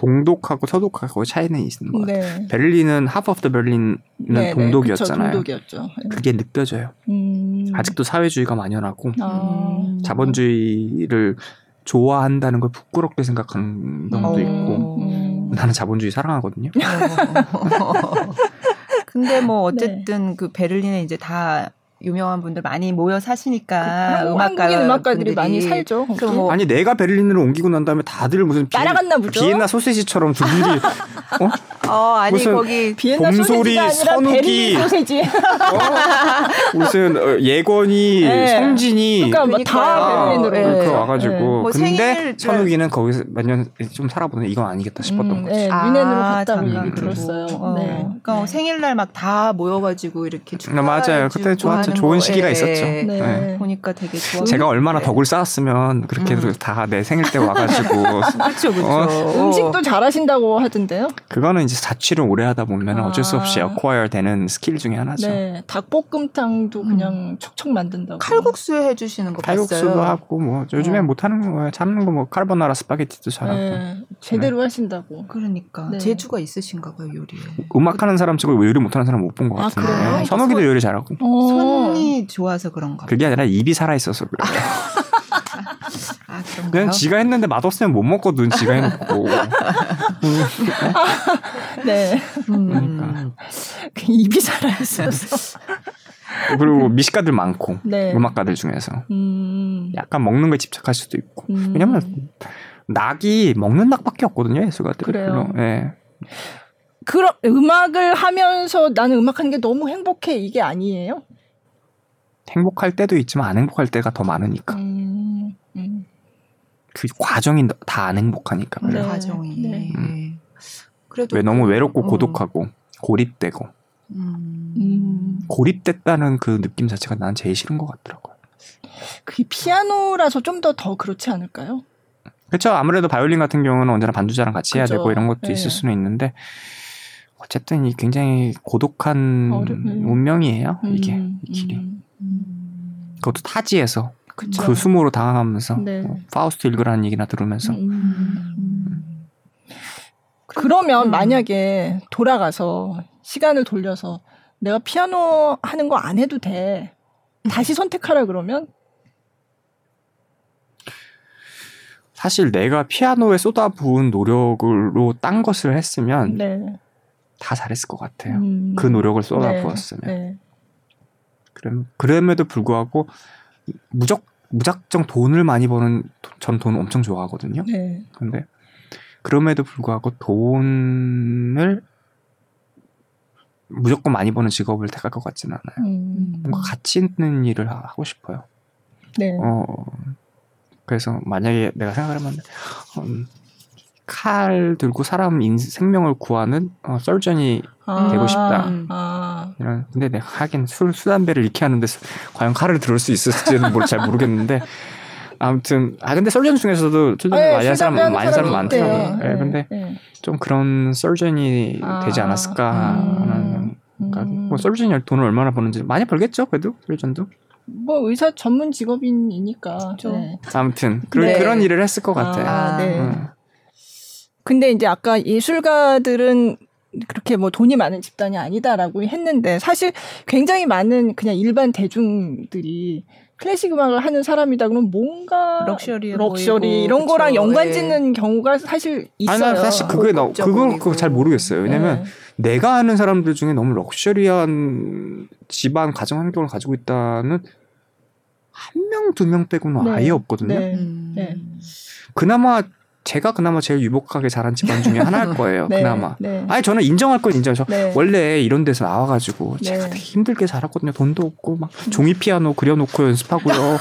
동독하고 서독하고 차이는 있는 것 같아요. 네. 베를린은 half of the 베를린은 네, 네. 동독이었잖아요. 그쵸, 동독이었죠. 네. 그게 느껴져요. 음. 아직도 사회주의가 만연하고 아. 음. 자본주의를 좋아한다는 걸 부끄럽게 생각하는 경우도 어. 있고 음. 나는 자본주의 사랑하거든요. 어. 근데 뭐 네. 어쨌든 그 베를린에 이제 다 유명한 분들 많이 모여 사시니까 한국, 음악가 한국인 음악가들이. 많이 살죠. 뭐 아니 내가 베를린으로 옮기고 난 다음에 다들 무슨 비, 따라갔나 보죠. 비엔나 소세지처럼 둘이 어? 어 아니 무슨 거기 비엔나 봄소리, 선욱이. 소세지. 어? 무슨 어, 예건이 네. 성진이 그러니까 뭐다 그러니까요. 베를린으로. 네. 그렇게 네. 와가지고 뭐 근데 생일을- 천욱이는 거기서 몇 년 좀 살아보는 이건 아니겠다 싶었던 음, 거지. 네, 아, 뮌헨으로 갔다고 잠깐 얘기 그리고. 들었어요. 어, 네. 그러니까 네. 생일날 막 다 모여가지고 이렇게 아, 맞아요. 그때 좋았죠. 좋은 시기가 있었죠. 네. 네. 보니까 되게 좋아. 제가 얼마나 덕을 쌓았으면 그렇게 음. 다내 생일 때 와가지고 그렇죠, 그렇죠. 어, 음식도 잘하신다고 하던데요. 그거는 이제 자취를 오래 하다 보면 아. 어쩔 수 없이 acquire 되는 스킬 중에 하나죠. 네, 닭볶음탕도 그냥 척척 만든다고. 칼국수 해주시는 거 칼국수도 봤어요. 하고 뭐 요즘에 어. 못하는 거 참는 거 뭐 카르보나라 스파게티도 잘하고 네, 제대로 하신다고. 그러니까 네. 재주가 있으신가 봐요 요리에. 음악하는 사람 치고 요리 못하는 사람 못 본것 아, 같은데 그래요? 선욱이도 요리 잘하고 어. 손이 좋아서 그런가. 봐. 그게 아니라 입이 살아 있어서 그래. 아? 그냥 지가 했는데 맛없으면 못 먹거든 지가 해놓고 네, 음. 그러니까. 그 입이 살아있어서. 그리고 미식가들 많고 네. 음악가들 중에서 음. 약간 먹는 거에 집착할 수도 있고 음. 왜냐면 낙이 먹는 낙밖에 없거든요 예술가들 그래요. 예. 그럼 음악을 하면서 나는 음악하는 게 너무 행복해 이게 아니에요? 행복할 때도 있지만 안 행복할 때가 더 많으니까 음. 음. 그 과정이 다 안 행복하니까 네. 그래요. 과정이. 네. 네. 그래도 왜 너무 외롭고 음. 고독하고 고립되고 음. 음. 고립됐다는 그 느낌 자체가 난 제일 싫은 것 같더라고요. 그게 피아노라서 좀더더 그렇지 않을까요? 그렇죠. 아무래도 바이올린 같은 경우는 언제나 반주자랑 같이 해야. 되고 이런 것도 네. 있을 수는 있는데 어쨌든 이 굉장히 고독한 어려- 음. 운명이에요. 이게 음, 이 길이. 음. 음. 그것도 타지에서 그쵸. 그 수모로 당하면서 네. 어, 파우스트 읽으라는 얘기나 들으면서 음. 음. 그러면 음. 만약에 돌아가서 시간을 돌려서 내가 피아노 하는 거 안 해도 돼. 다시 선택하라 그러면 사실 내가 피아노에 쏟아부은 노력으로 딴 것을 했으면 네. 다 잘했을 것 같아요. 음. 그 노력을 쏟아부었으면. 네. 그럼 그럼에도 불구하고 무적 무작정 돈을 많이 버는 전 돈 엄청 좋아하거든요. 네. 근데 그럼에도 불구하고 돈을 무조건 많이 버는 직업을 택할 것 같지는 않아요. 음. 뭔가 가치 있는 일을 하- 하고 싶어요. 네. 어 그래서 만약에 내가 생각하면 음, 칼 들고 사람 인, 생명을 구하는 어, 설전이 아, 되고 싶다. 아. 이런 근데 내가 하긴 술 수담배를 잃게 하는데 수- 과연 칼을 들을 수 있을지는 뭘 잘 모르겠는데 아무튼 아 근데 설전 중에서도 설전 네, 많이 한 사람 많이 한 사람 많더라고요. 예, 네, 근데 네. 좀 그런 설전이 아, 되지 않았을까 하는 생각이. 음. 뭐 설전이 돈을 얼마나 버는지 많이 벌겠죠 그래도 설전도 뭐 의사 전문 직업인이니까. 그렇죠. 네. 아무튼 그, 네. 그런 일을 했을 것 같아요. 아, 네. 음. 근데 이제 아까 예술가들은 그렇게 뭐 돈이 많은 집단이 아니다라고 했는데 사실 굉장히 많은 그냥 일반 대중들이 클래식 음악을 하는 사람이다 그러면 뭔가 럭셔리 보이고, 이런 거랑 그쵸. 연관 예. 짓는 경우가 사실 있어요. 아니 난 사실 그거에 나 그거 고급져버리고. 그거 잘 모르겠어요. 왜냐면 네. 내가 아는 사람들 중에 너무 럭셔리한 집안 가정 환경을 가지고 있다는 한 명 두 명 빼고는 네. 아예 없거든요. 네. 음. 네. 그나마 제가 그나마 제일 유복하게 자란 집안 중에 하나일 거예요. 네, 그나마. 네. 아니 저는 인정할 건 인정. 저 네. 원래 이런 데서 나와가지고 네. 제가 되게 힘들게 자랐거든요. 돈도 없고 막 종이 피아노 그려놓고 연습하고요. 어,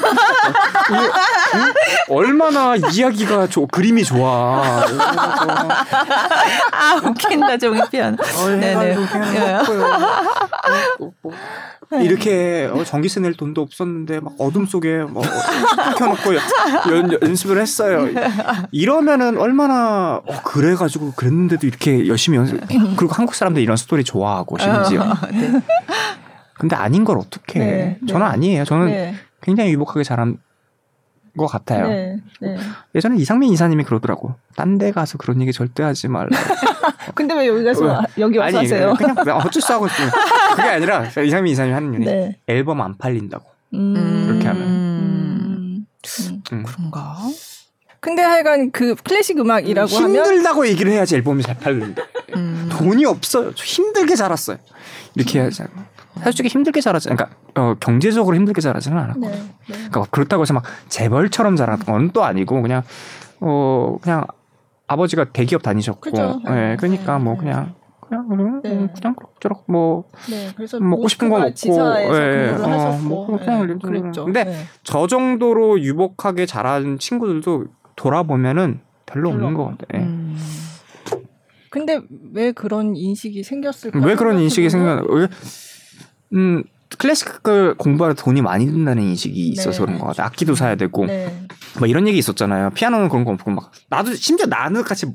이게, 응? 얼마나 이야기가 좋, 그림이 좋아. 아 웃긴다 종이 피아노. 네네. 뭐, 이렇게 어, 전기세 낼 돈도 없었는데 막 어둠 속에 뭐 켜놓고 연, 연습을 했어요. 이러면은 얼마나 어, 그래가지고 그랬는데도 이렇게 열심히 연습. 그리고 한국 사람들 이런 스토리 좋아하고 심지어. 근데 아닌 걸 어떻게? 네, 네. 저는 아니에요. 저는 네. 굉장히 유복하게 자란 것 같아요. 네. 네. 예전에 이상민 이사님이 그러더라고. 딴 데 가서 그런 얘기 절대 하지 말라. 근데 왜 여기 가서 여기 와서 아니 하세요? 그냥 그냥 어쩔 수 하고 있어요. 그게 아니라 이상민 이사님이 하는 얘기 네. 앨범 안 팔린다고. 음. 그렇게 하면. 음. 음. 음. 그런가? 근데 하여간 그 클래식 음악이라고 하면 힘들다고 얘기를 해야지 앨범이 잘 팔리는데 음. 돈이 없어요. 저 힘들게 자랐어요. 이렇게 해야지. 솔직히 힘들게 자랐지. 그러니까 어, 경제적으로 힘들게 자라지는 않았고. 네. 네. 그러니까 그렇다고 해서 막 재벌처럼 자란 건 또 아니고 그냥 어 그냥 아버지가 대기업 다니셨고, 그죠. 예, 그러니까 뭐 네. 그냥 그냥 그냥 네. 음, 그냥 그럭저럭 뭐 네. 그래서 먹고 싶은 거 먹고, 예, 어, 하셨고 먹고 그냥 네, 그랬죠. 근데 네. 저 정도로 유복하게 자란 친구들도 돌아보면은 별로 별로 없는 것. 같아요. 예. 음. 근데 왜 그런 인식이 생겼을까? 왜 그런 인식이 생겨? 왜? 음 클래식을 공부하러 돈이 많이 든다는 인식이 있어서 네. 그런 것 같아. 악기도 사야 되고 네. 뭐 이런 얘기 있었잖아요. 피아노는 그런 거 없고 막 나도 심지어 나는 같이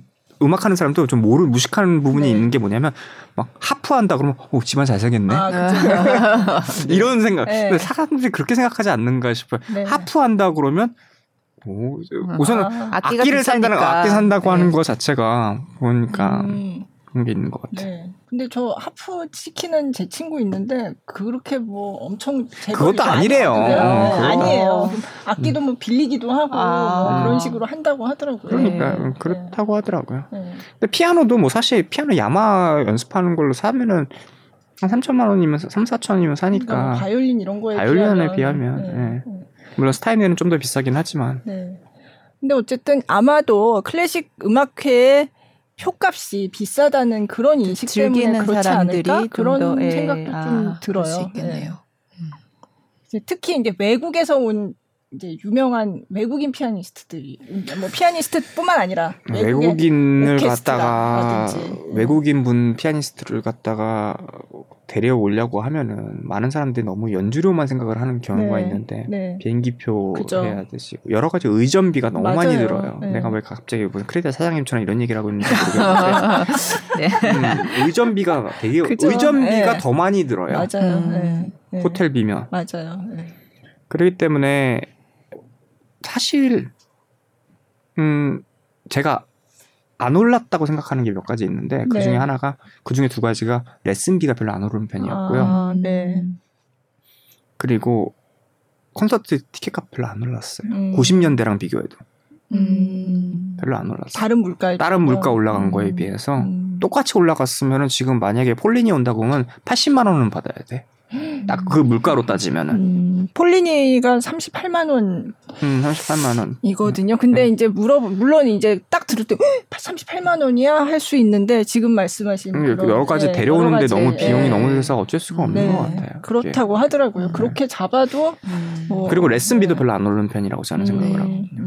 음악하는 사람도 좀 모르 무식하는 부분이 네. 있는 게 뭐냐면 막 하프한다 그러면 오 집안 잘 살겠네 아. 이런 생각. 네. 근데 사람들이 그렇게 생각하지 않는가 싶어요. 네. 하프한다 그러면 오, 우선은 아, 악기를 산다는. 악기 산다고 네. 하는 거 자체가 보니까 음, 그런 게 있는 것 같아요. 네. 근데 저 하프 시키는 제 친구 있는데 그렇게 뭐 엄청 그것도 아니래요. 어, 네. 아니에요. 악기도 뭐 빌리기도 하고 아. 뭐 그런 식으로 한다고 하더라고요. 그러니까 네. 음, 그렇다고 하더라고요. 네. 근데 피아노도 뭐 사실 피아노 야마 연습하는 걸로 사면은 한 3천만 원이면 3, 4천이면 사니까 그러니까 뭐 바이올린 이런 거에 바이올린에 비하면, 비하면, 네. 예. 네. 물론 스타인에는 좀 더 비싸긴 하지만 네. 근데 어쨌든 아마도 클래식 음악회의 표값이 비싸다는 그런 인식 때문에 즐기는 그렇지 사람들이 않을까 좀 그런 더, 예, 생각도 좀 아, 그럴 들어요. 네. 이제 특히 이제 외국에서 온 이제 유명한 외국인 피아니스트들이 뭐 피아니스트뿐만 아니라 외국인을 갖다가 오케스트라라든지. 외국인 분 피아니스트를 갖다가 데려오려고 하면은 많은 사람들이 너무 연주료만 생각을 하는 경우가 네, 있는데 네. 비행기표 그죠. 해야 되시고 여러 가지 의전비가 너무 맞아요. 많이 들어요. 네. 내가 왜 갑자기 무슨 크레딧 사장님처럼 이런 얘기를 하고 있는지 모르겠는데 네. 음, 의전비가 되게 그죠. 의전비가 네. 더 많이 들어요. 맞아요. 음. 네. 네. 호텔비면 맞아요. 네. 그렇기 때문에 사실 음 제가 안 올랐다고 생각하는 게 몇 가지 있는데 그 네. 중에 하나가 그 중에 두 가지가 레슨비가 별로 안 오르는 편이었고요. 아, 네. 그리고 콘서트 티켓값 별로 안 올랐어요. 음. 90년대랑 비교해도 음. 별로 안 올랐어요. 다른 물가 다른 물가 올라간 음. 거에 비해서 음. 똑같이 올라갔으면은 지금 만약에 폴린이 온다고 하면 80만 원은 받아야 돼. 딱 그 물가로 따지면은 음, 폴리니가 38만 원 음, 38만 원. 이거든요. 근데 네. 이제 물어 물론 이제 딱 들을 때 38만 원이야 할 수 있는데 지금 말씀하신 음, 그런, 여러 가지 네, 데려오는데 여러 가지, 너무 비용이 예. 너무 들어서 어쩔 수가 없는 네, 것 같아요. 그렇다고 하더라고요. 음. 그렇게 잡아도 음. 뭐- 그리고 레슨비도 네. 별로 안 오르는 편이라고 저는 생각을 음, 하거든요.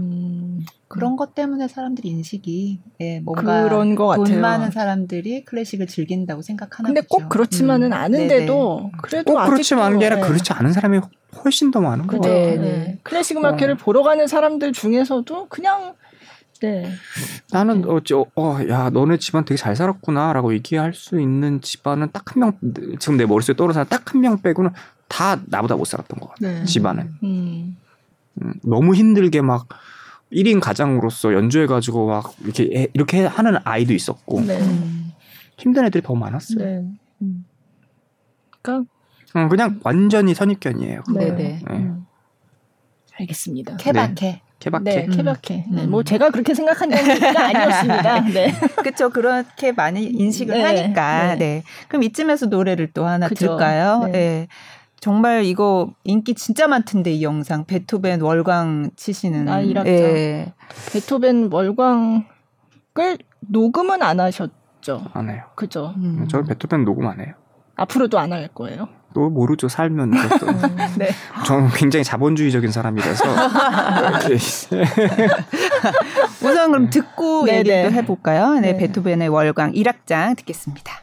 음, 그런 것 때문에 사람들이 인식이 예, 뭔가 그런 것 돈 같아요. 많은 사람들이 클래식을 즐긴다고 생각하나 근데. 꼭 그렇지만은 음. 않은데도 네네. 그래도 꼭 그렇지만 않은 게 아니라 아직도, 그렇지 않은 사람이 훨씬 더 많은. 같아요. 네, 네. 네. 클래식 음악회를 보러 가는 사람들 중에서도 그냥 네. 나는 어쩌 어야 너네 집안 되게 잘 살았구나라고 얘기할 수 있는 집안은 딱 한 명 지금 내 머릿속에 떠오르는 사람 딱 한 명 빼고는 다 나보다 못 살았던 것 같아. 네. 집안은 음. 음, 너무 힘들게 막 1인 가장으로서 연주해가지고 막 이렇게 해- 이렇게 하는 아이도 있었고 네. 음. 힘든 애들이 더 많았어요. 네. 음. 그러니까 음, 그냥 완전히 선입견이에요. 네. 네. 네네. 음. 알겠습니다. 케바케. 케바케. 네, 음. 케바케. 네, 음. 뭐 제가 그렇게 생각한다는 얘기가 아니었습니다. 네. 그렇죠. 그렇게 많이 인식을 네, 하니까. 네. 네. 그럼 이쯤에서 노래를 또 하나 그죠. 들을까요? 네. 네. 정말 이거 인기 진짜 많던데 이 영상 베토벤 월광 치시는 아, 일악장. 예. 베토벤 월광 음악을 녹음은 안 하셨죠. 안 해요. 그죠. 음. 저는 베토벤 녹음 안 해요. 앞으로도 안 할 거예요. 또 모르죠 살면 그것도. 네. 저는 굉장히 자본주의적인 사람이라서 우선 그럼 듣고 네, 얘기도 네. 해볼까요? 네, 네. 베토벤의 월광 1악장 듣겠습니다.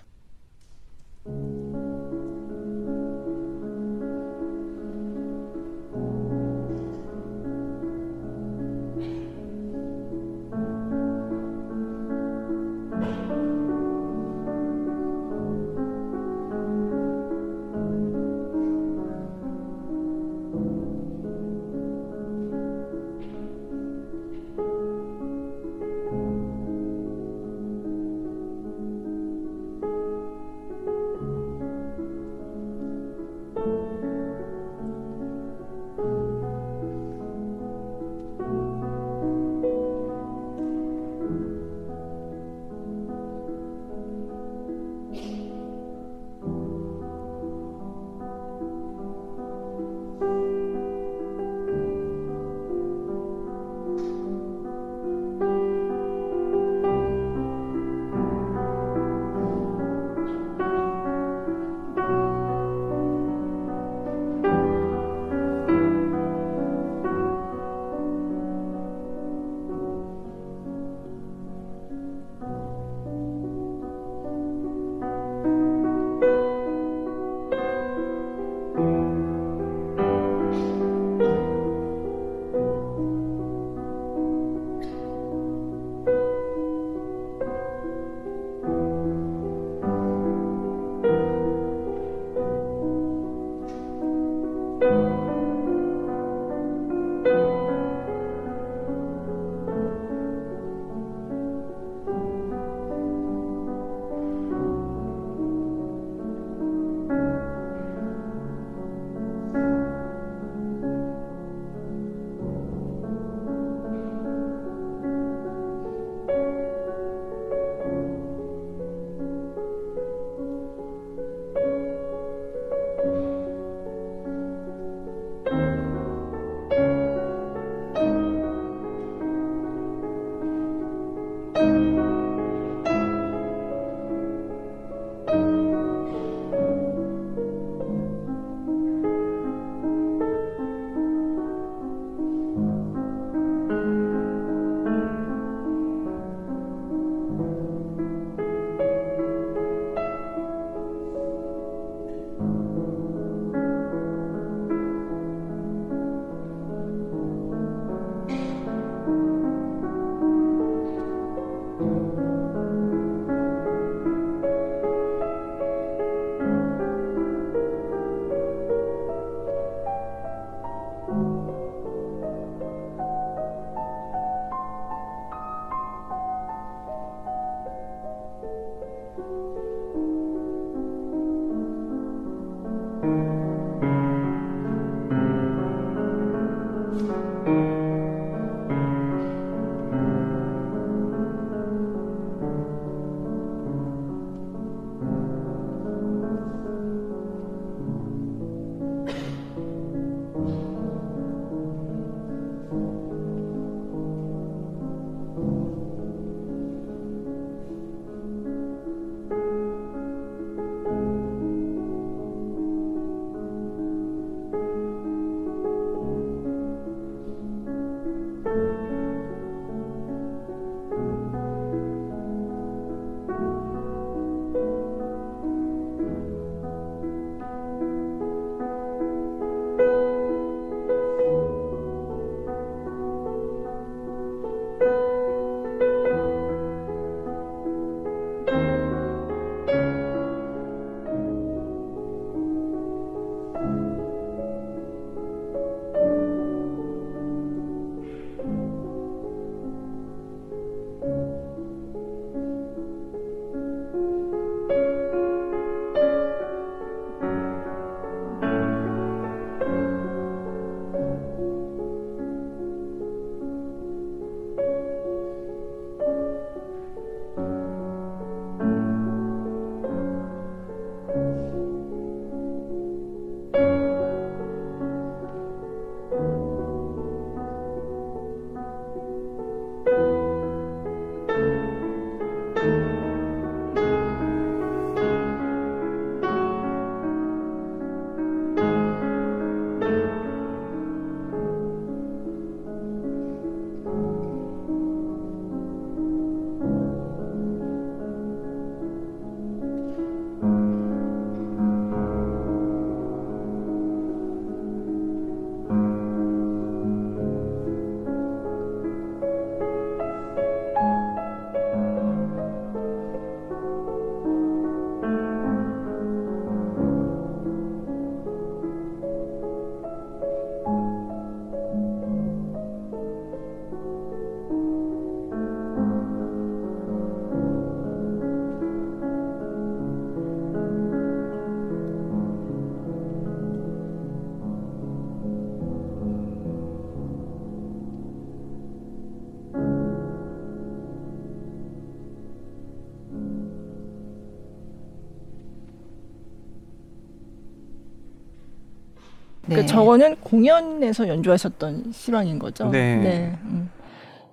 그러니까 저거는 공연에서 연주하셨던 실황인 거죠. 네. 음.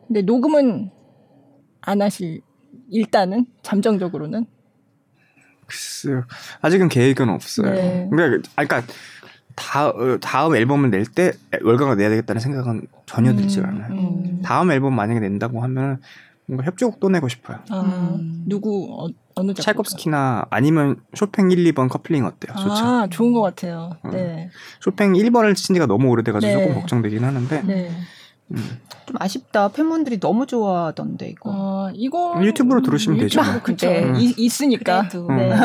근데 녹음은 안 하실 일단은 잠정적으로는 글쎄요. 아직은 계획은 없어요. 네. 그러니까, 아, 그러니까 다, 어, 다음 앨범을 낼 때 월광을 내야 되겠다는 생각은 전혀 들지 않아요. 음. 다음 앨범 만약에 낸다고 하면 뭔가 협조곡도 내고 싶어요. 아, 음. 누구 어, 어느 작곡가? 찰콥스키나 아니면 쇼팽 1, 2번 커플링 어때요? 좋죠. 아, 좋은 것 같아요. 어. 네. 쇼팽 1번을 친 지가 너무 오래돼가지고 네. 조금 걱정되긴 하는데 네. 음. 좀 아쉽다. 팬분들이 너무 좋아하던데 이거. 어, 이거 유튜브로 들으시면 되죠. 유튜브로 그쵸. 네. 음. 이- 있으니까. 음. 네. 네.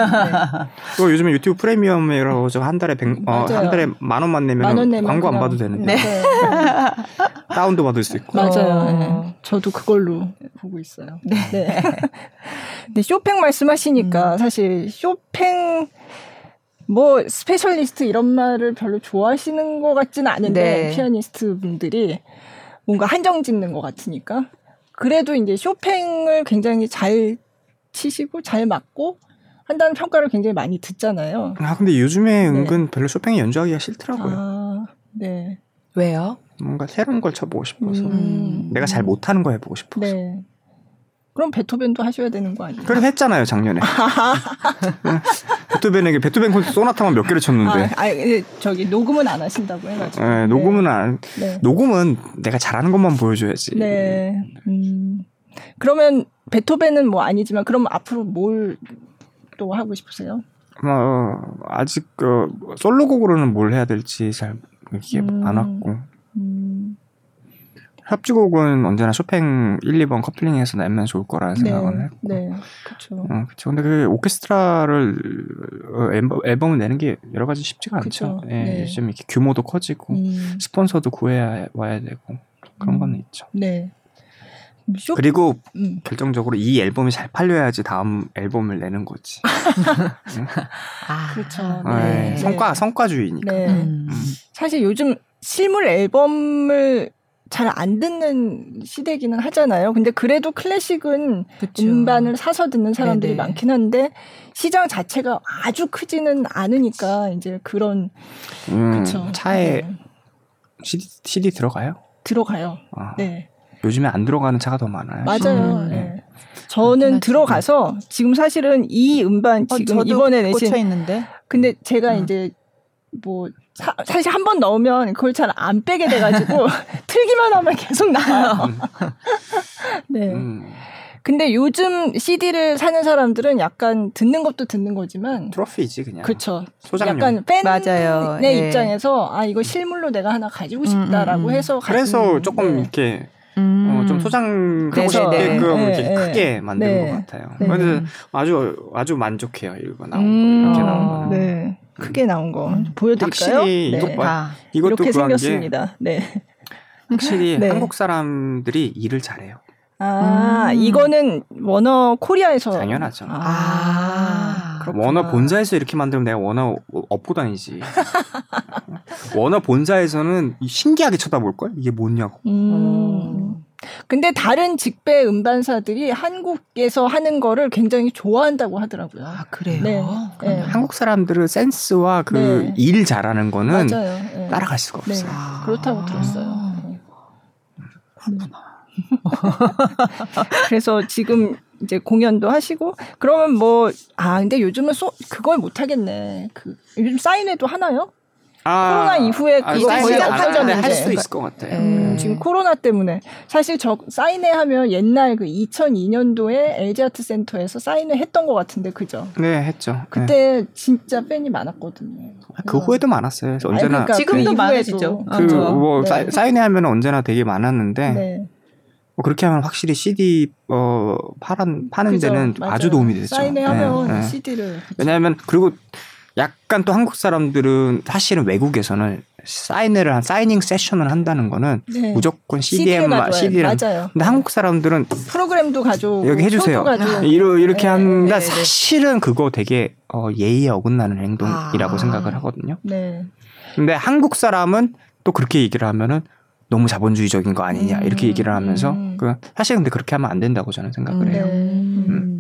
또 요즘에 유튜브 프리미엄이라고 저한 달에 백, 어. 한 달에 만 원만 내면 만 원 내면 광고 안 그냥- 봐도 되는데 네. 다운도 받을 수 있고. 맞아요. 어. 네. 저도 그걸로 보고 있어요. 네. 근데 쇼팽 말씀하시니까 음. 사실 쇼팽 뭐 specialist 이런 말을 별로 좋아하시는 것 같지는 않은데 네. 피아니스트 분들이 뭔가 한정 짓는 것 같으니까 그래도 이제 쇼팽을 굉장히 잘 치시고 잘 맞고 한다는 평가를 굉장히 많이 듣잖아요. 아 근데 요즘에 네. 은근 별로 쇼팽이 연주하기가 싫더라고요. 아, 네. 왜요? 뭔가 새로운 걸 쳐보고 싶어서 음. 내가 잘 못하는 거 해보고 싶어서. 네. 그럼 베토벤도 하셔야 되는 거 아니에요? 그래서 했잖아요 작년에. 응. 베토벤에게 베토벤 콘서트 소나타만 몇 개를 쳤는데. 아, 아, 예, 저기 녹음은 안 하신다고 해가지고. 예, 녹음은 안 네. 녹음은 내가 잘하는 것만 보여줘야지. 네. 음. 그러면 베토벤은 뭐 아니지만 그럼 앞으로 뭘 또 하고 싶으세요? 어, 아직 어, 솔로곡으로는 뭘 해야 될지 잘 이게 음. 안 왔고 음. 협주곡은 언제나 쇼팽 1, 2번 커플링해서 내면 좋을 거라는 네. 생각은 했고. 네. 그렇죠. 어, 그렇죠. 근데 그 오케스트라를 어, 앨범, 앨범을 내는 게 여러 가지 쉽지가 않죠. 예, 네. 요즘 이렇게 규모도 커지고 음. 스폰서도 구해야 와야 되고 그런 음. 거는 있죠. 네. 쇼 그리고 음. 결정적으로 이 앨범이 잘 팔려야지 다음 앨범을 내는 거지. 아, 그렇죠. 예, 네. 성과 성과주의니까. 네. 음. 사실 요즘 실물 앨범을 잘 안 듣는 시대기는 하잖아요. 근데 그래도 클래식은 그쵸. 음반을 사서 듣는 사람들이 네네. 많긴 한데 시장 자체가 아주 크지는 않으니까 이제 그런 음, 그쵸. 차에 네. CD, CD 들어가요? 들어가요. 아, 네. 요즘에 안 들어가는 차가 더 많아요. 맞아요. 음. 네. 저는 맞긴 들어가서 지금 사실은 이 음반 어, 지금 저도 이번에 내신 있는데. 근데 제가 음. 이제 뭐 사, 사실 한 번 넣으면 그걸 잘 안 빼게 돼가지고 틀기만 하면 계속 나와요. 네. 음, 근데 요즘 CD를 사는 사람들은 약간 듣는 것도 듣는 거지만 트로피지 그냥. 그렇죠. 소장용. 약간 팬의 맞아요. 예. 입장에서 아 이거 실물로 내가 하나 가지고 싶다라고 음, 음, 음. 해서 그래서 조금 네. 이렇게 음. 어, 좀 소장하고 싶게끔 네, 네, 크게 만든 네. 것 같아요. 네. 그래서 아주 아주 만족해요 이거 나온 음, 거 이렇게 어. 나온 거. 네. 크게 나온 거 보여드릴까요? 확실히 네. 이것 봐. 아, 이것도 이렇게 생겼습니다. 네. 확실히 네. 한국 사람들이 일을 잘해요. 아, 음. 이거는 워너 코리아에서 당연하죠. 아, 그렇구나. 워너 본사에서 이렇게 만들면 내가 워너 업고 다니지. 워너 본사에서는 신기하게 쳐다볼 걸 이게 뭐냐고. 음. 근데 다른 직배 음반사들이 한국에서 하는 거를 굉장히 좋아한다고 하더라고요. 아 그래요. 네. 네. 한국 사람들은 센스와 그 네. 일 잘하는 거는 맞아요. 네. 따라갈 수가 네. 없어요. 아. 그렇다고 들었어요. 네. 그래서 지금 이제 공연도 하시고 그러면 뭐 아 근데 요즘은 소, 그걸 못 하겠네. 그 요즘 사인회도 하나요? 코로나 이후에 아, 그거 거의 안 하는데 없어졌는데. 할수 있을 것 같아요. 음. 네. 지금 코로나 때문에 사실 저 사인회 하면 옛날 그 2002년도에 LG 아트 센터에서 사인회 했던 것 같은데 그죠? 네, 했죠. 네. 그때 진짜 팬이 많았거든요. 그 후에도 많았어요. 그래서 아니, 언제나 그러니까 지금도 그. 많으시죠. 그 그죠? 뭐 네. 사인회 하면 언제나 되게 많았는데 네. 뭐 그렇게 하면 확실히 CD 어 파는 파는 그죠? 데는 맞아요. 아주 도움이 되죠. 사인회 하면 네, 네. CD를 왜냐하면 그리고 약간 또 한국 사람들은 사실은 외국에서는 사인회를 한 사이닝 세션을 한다는 거는 네. 무조건 CDM만. CD를 맞아요. 근데 한국 사람들은 프로그램도 가져오고 여기 해주세요. 표도 가져오고. 이러, 이렇게 네, 한다. 네, 네. 사실은 그거 되게 어, 예의에 어긋나는 행동이라고 아. 생각을 하거든요. 네. 근데 한국 사람은 또 그렇게 얘기를 하면은 너무 자본주의적인 거 아니냐 이렇게 음, 얘기를 하면서 음. 그 사실 근데 그렇게 하면 안 된다고 저는 생각을 네. 해요. 음.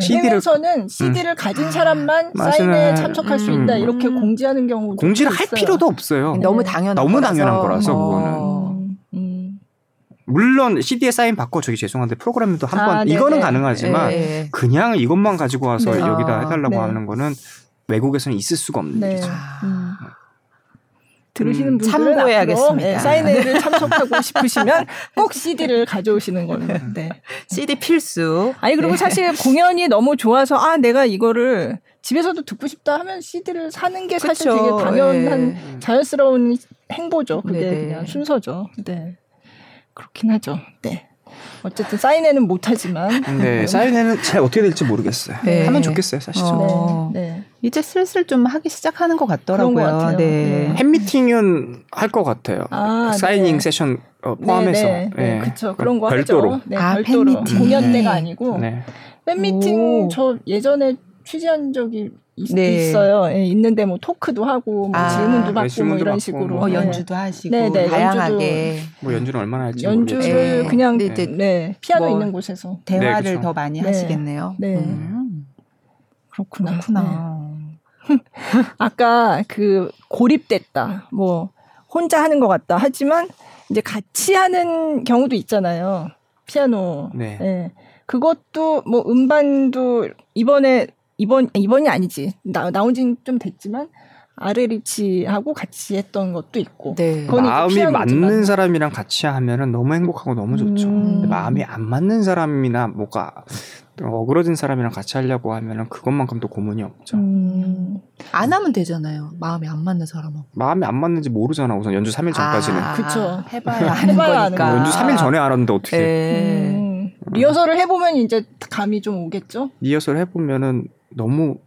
CD를 해외에서는 CD를 가진 사람만 맞아요. 사인회에 참석할 수 음. 있다 이렇게 공지하는 경우도 공지를 할 있어요. 필요도 없어요. 너무 네. 당연한 너무 거라서. 당연한 거라서 그거는. 어. 음, 음. 물론 CD에 사인 받고 저기 죄송한데 프로그램도 한번 아, 네네. 이거는 가능하지만 예. 그냥 이것만 가지고 와서 네. 여기다 아, 해달라고 네. 하는 거는 외국에서는 있을 수가 없는 네. 일이죠. 음. 들으시는 음, 분들은 참고해야겠습니다. 앞으로, 네, 사인회를 참석하고 싶으시면 꼭 CD를 가져오시는 걸로. 네. CD 필수. 아니 그리고 네. 사실 공연이 너무 좋아서 아 내가 이거를 집에서도 듣고 싶다 하면 CD를 사는 게 사실 그쵸. 되게 당연한 예. 자연스러운 행보죠. 그게 네네. 그냥 순서죠. 네. 그렇긴 하죠. 네. 어쨌든 사인회는 못하지만. 근데 사인회는 잘 어떻게 될지 모르겠어요. 네. 하면 좋겠어요, 사실. 은 어. 네. 네. 이제 슬슬 좀 하기 시작하는 것 같더라고요. 그런 것 같아요. 네. 네. 팬미팅은 할 것 같아요. 아, 사이닝 네. 세션 어, 포함해서. 네, 네, 네. 예. 그쵸. 그런 거 별도로. 하죠. 네, 아, 별도로. 팬미팅. 공연 때가 네. 아니고. 네. 팬미팅 오. 저 예전에 취재한 적이 있, 네. 어요 예, 있는데 뭐 토크도 하고 뭐 아. 질문도 네, 받고 뭐 질문도 이런 받고 식으로 뭐. 어, 네. 연주도 하시고 네, 네, 다양하게 뭐 연주는 얼마나 할지 연주를. 네. 그냥 네, 이제 피아노 뭐 있는 곳에서 대화를 네, 그쵸. 더 많이 네. 하시겠네요. 네. 음, 그렇구나. 네. 그렇구나. 아까 그 고립됐다. 뭐 혼자 하는 것 같다. 하지만 이제 같이 하는 경우도 있잖아요. 피아노. 네. 예. 그것도 뭐 음반도 이번에 이번 이번이 아니지. 나, 나온 지는 좀 됐지만 아르리치하고 같이 했던 것도 있고. 네. 마음이. 맞는 사람이랑 같이 하면은 너무 행복하고 너무 좋죠. 음. 근데 마음이 안 맞는 사람이나 뭐가 어그러진 사람이랑 같이 하려고 하면은 그것만큼 또 고문이 없죠. 음. 안 하면 되잖아요. 마음이 안 맞는 사람은. 마음이 안 맞는지 모르잖아. 우선 연주 3일 전까지는. 아, 그쵸. 해봐야 아는 거니까. 연주 3일 전에 알았는데 어떻게 네. 음. 리허설을 해보면 이제 감이 좀 오겠죠. 리허설 해보면은 너무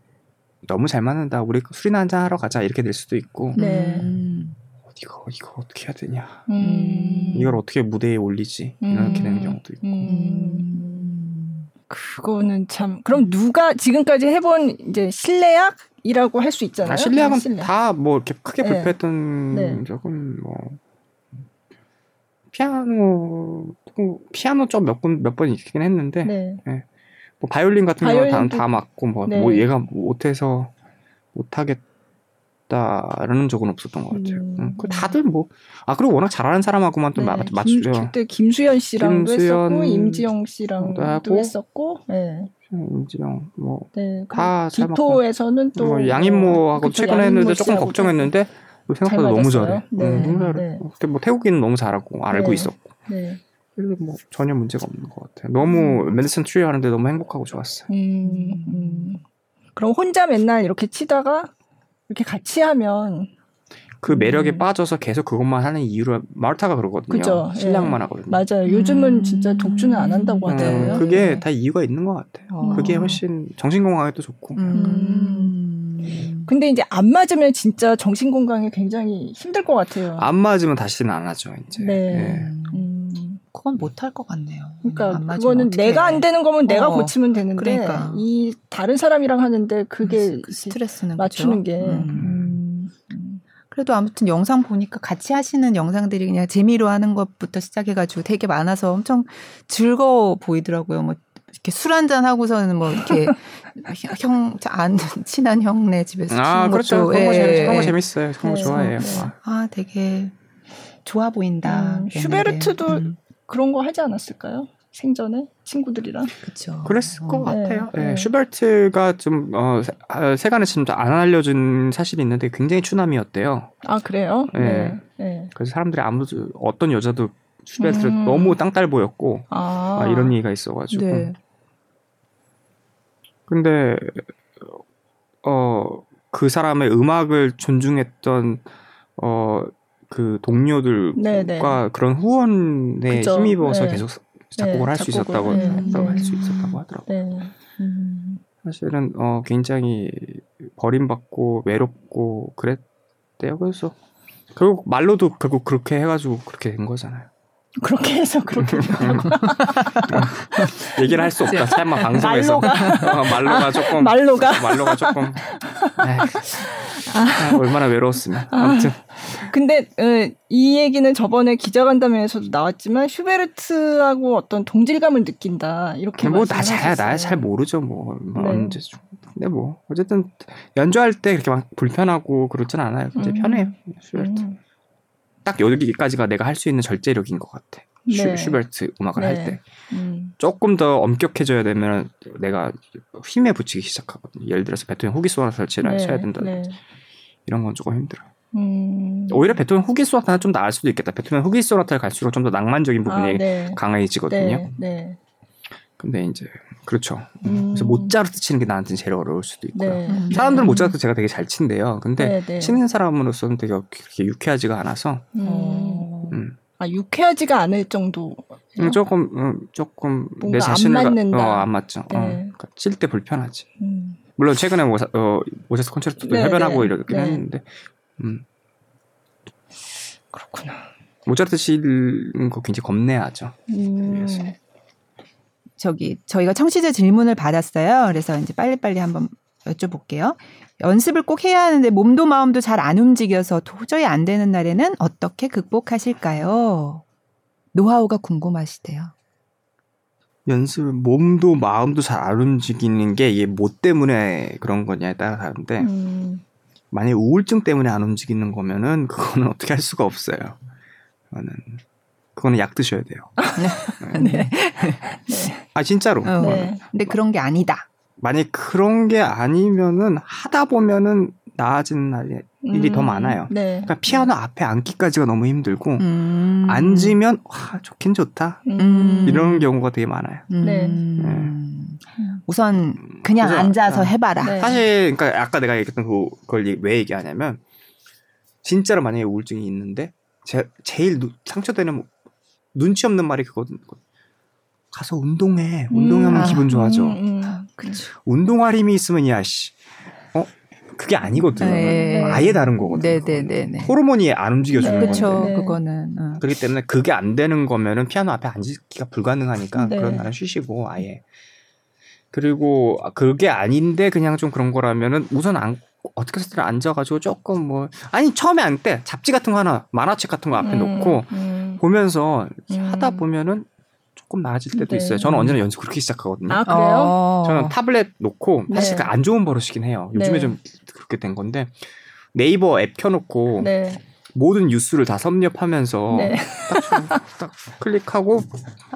너무 잘 맞는다. 우리 술이나 한잔 하러 가자 이렇게 될 수도 있고 네. 음. 이거 이거 어떻게 해야 되냐. 음. 이걸 어떻게 무대에 올리지 이렇게 되는 경우도 있고. 음. 음. 그거는 참 그럼 누가 지금까지 해본 이제 실내악 이라고 할 수 있잖아요. 아, 실내악은 실내. 다뭐 이렇게 크게 네. 발표했던 네. 적은 뭐 피아노 피아노 좀 몇 번 몇번 있긴 했는데 네. 뭐 바이올린 같은 경우는 다, 바이올린도- 다 맞고 뭐, 네. 뭐 얘가 못해서 못하겠다라는 적은 없었던 것 같아요. 음. 음, 그 다들 뭐 아 그리고 워낙 잘하는 사람하고만 또 네. 맞, 맞추죠. 그때 김수현 씨랑도 김수현 했었고 임지영 씨랑도 하고. 했었고, 네. 임지영 뭐 네. 다. 디토에서는 또 뭐 양인모하고 그쵸, 최근에 양인모 했는데 조금 걱정했는데 생각보다 너무 맞았어요. 잘해. 네. 음, 너무 잘해. 네. 그때 뭐 태국이는 너무 잘하고 알고 네. 있었고. 네. 그래서 뭐 전혀 문제가 없는 것 같아요. 너무 멘델스존 트리오 하는데 너무 행복하고 좋았어요. 음, 음. 그럼 혼자 맨날 이렇게 치다가 이렇게 같이 하면 그 매력에 음. 빠져서 계속 그것만 하는 이유를 마르타가 그러거든요. 그죠. 신랑만 예. 하거든요. 맞아요. 요즘은 음. 진짜 독주는 안 한다고 음, 하더라고요. 음, 그게 네. 다 이유가 있는 것 같아요. 어. 그게 훨씬 정신 건강에도 좋고. 음. 근데 이제 안 맞으면 진짜 정신 건강에 굉장히 힘들 것 같아요. 안 맞으면 다시는 안 하죠. 이제. 네. 예. 음. 그건 못할 것 같네요. 그러니까 안 맞으면 그거는. 내가 안 되는 거면 내가 어, 고치면 되는데 그러니까. 이 다른 사람이랑 하는데 그게 그 스트레스는 맞추는 그죠? 게 음. 음. 그래도 아무튼 영상 보니까 같이 하시는 영상들이 그냥 재미로 하는 것부터 시작해가지고 되게 많아서 엄청 즐거워 보이더라고요. 뭐 이렇게 술 한잔 하고서는 뭐 이렇게 형 안 친한 형네 집에서 아, 그렇죠. 것도 그런 거, 예, 재밌, 그런 거 예. 재밌어요. 그런 거 네. 좋아해요. 네. 아. 아 되게 좋아 보인다. 음. 슈베르트도 음, 그런 거 하지 않았을까요? 생전에 친구들이랑 그렇죠. 그랬을 것 어. 같아요. 네, 예, 네. 슈베르트가 좀 어, 세- 아, 세간에 지금 안 알려진 사실이 있는데 굉장히 추남이었대요. 아 그래요? 네. 네. 네. 그래서 사람들이 아무도 어떤 여자도 슈베르트를 음. 너무 땅딸 보였고 아, 아, 이런 얘기가 있어가지고. 네. 근데 어 그 사람의 음악을 존중했던 어 그 동료들과 네네. 그런 후원에 그죠. 힘입어서 네. 계속 작곡을 네, 할수 있었다고 네, 네. 할수 있었다고 하더라고. 요 네. 음. 사실은 어 굉장히 버림받고 외롭고 그랬대요. 그래서 결국 말로도 결국 그렇게 해가지고 그렇게 된 거잖아요. 그렇게 해서 그렇게 얘기를 할 수 없다. 설마 방송에서 말로가 어, 말로가 조금 말로가 말로가 조금 에이, 아, 얼마나 외로웠으면 아무튼 근데 어, 이 얘기는 저번에 기자간담회에서도 나왔지만 슈베르트하고 어떤 동질감을 느낀다 이렇게 뭐나 말씀을 잘, 하셨어요. 나잘 모르죠, 뭐. 뭐 네. 언제 좀. 근데 뭐, 어쨌든, 연주할 때 그렇게 막 불편하고 그렇진 않아요. 이제 음. 편해요. 슈베르트. 음. 딱 여기까지가 내가 할 수 있는 절제력인 것 같아. 네. 슈, 베르트 음악을 네. 할 때. 음. 조금 더 엄격해져야 되면 내가 힘에 붙이기 시작하거든요. 예를 들어서 베토벤 후기 소나타 설치를 네, 쳐야 된다. 네. 이런 건 조금 힘들어. 음. 오히려 베토벤 후기 소나타는 좀 나을 수도 있겠다. 베토벤 후기 소나타를 갈수록 좀 더 낭만적인 부분이 아, 네. 강해지거든요. 근데 이제 그렇죠. 음. 그래서 모차르트 치는 게 나한테는 제일 어려울 수도 있고요. 네. 음. 사람들은 모차르트 제가 되게 잘 친대요. 근데 네, 네. 치는 사람으로서는 되게 그렇게 유쾌하지가 않아서 음. 음. 아 유쾌하지가 않을 정도. 음, 조금 음, 조금 내 자신을 맞는다. 어, 안 맞죠. 네. 어, 그러니까 칠 때 불편하지. 음. 물론 최근에 모사, 어, 모차르트 콘체르토도 네, 협연하고 네. 이러긴 네. 했는데 음, 그렇구나. 모차르트 치는 거 굉장히 겁내야죠. 음. 저기 저희가 청취자 질문을 받았어요. 그래서 이제 빨리빨리 한번 여쭤볼게요. 연습을 꼭 해야 하는데 몸도 마음도 잘 안 움직여서 도저히 안 되는 날에는 어떻게 극복하실까요? 노하우가 궁금하시대요. 연습 몸도 마음도 잘 안 움직이는 게 이게 뭐 때문에 그런 거냐에 따라 다른데 음. 만약 우울증 때문에 안 움직이는 거면은 그거는 어떻게 할 수가 없어요. 그거는 그거는 약 드셔야 돼요. 네. 아 진짜로. 어, 네. 근데 그런 게 아니다. 만약 그런 게 아니면은 하다 보면은 나아지는 날이 일이 더 음. 많아요. 네. 그러니까 피아노 앞에 앉기까지가 너무 힘들고 음. 앉으면 와 좋긴 좋다 음. 이런 경우가 되게 많아요. 네. 음. 우선 그냥 그죠? 앉아서 어. 해봐라. 네. 사실 그러니까 아까 내가 얘기했던 그- 그걸 얘- 왜 얘기하냐면 진짜로 만약에 우울증이 있는데 제, 제일 누- 상처되는 눈치 없는 말이 그거든. 가서 운동해. 운동하면 아. 기분 좋아져. 음, 음. 운동할 힘이 있으면 야씨. 어 그게 아니거든. 네. 아예 다른 거거든. 네네네 네. 호르몬이 안 움직여주는 네. 건데. 그렇죠. 네. 그거는. 어. 그렇기 때문에 그게 안 되는 거면은 피아노 앞에 앉기가 불가능하니까 네. 그런 날은 쉬시고 아예. 그리고 그게 아닌데 그냥 좀 그런 거라면은 우선 안 어떻게 해서든 앉아가지고 조금 뭐 아니 처음에 앉을 때 잡지 같은 거 하나 만화책 같은 거 앞에 음, 놓고 음. 보면서 음. 하다 보면은 조금 나아질 때도 네. 있어요. 저는 언제나 연습 그렇게 시작하거든요. 아 그래요? 어. 저는 타블렛 놓고 사실 네. 그안 좋은 버릇이긴 해요. 요즘에 네. 좀 그렇게 된 건데 네이버 앱 켜놓고 네. 모든 뉴스를 다 섭렵하면서 네. 딱, 딱 클릭하고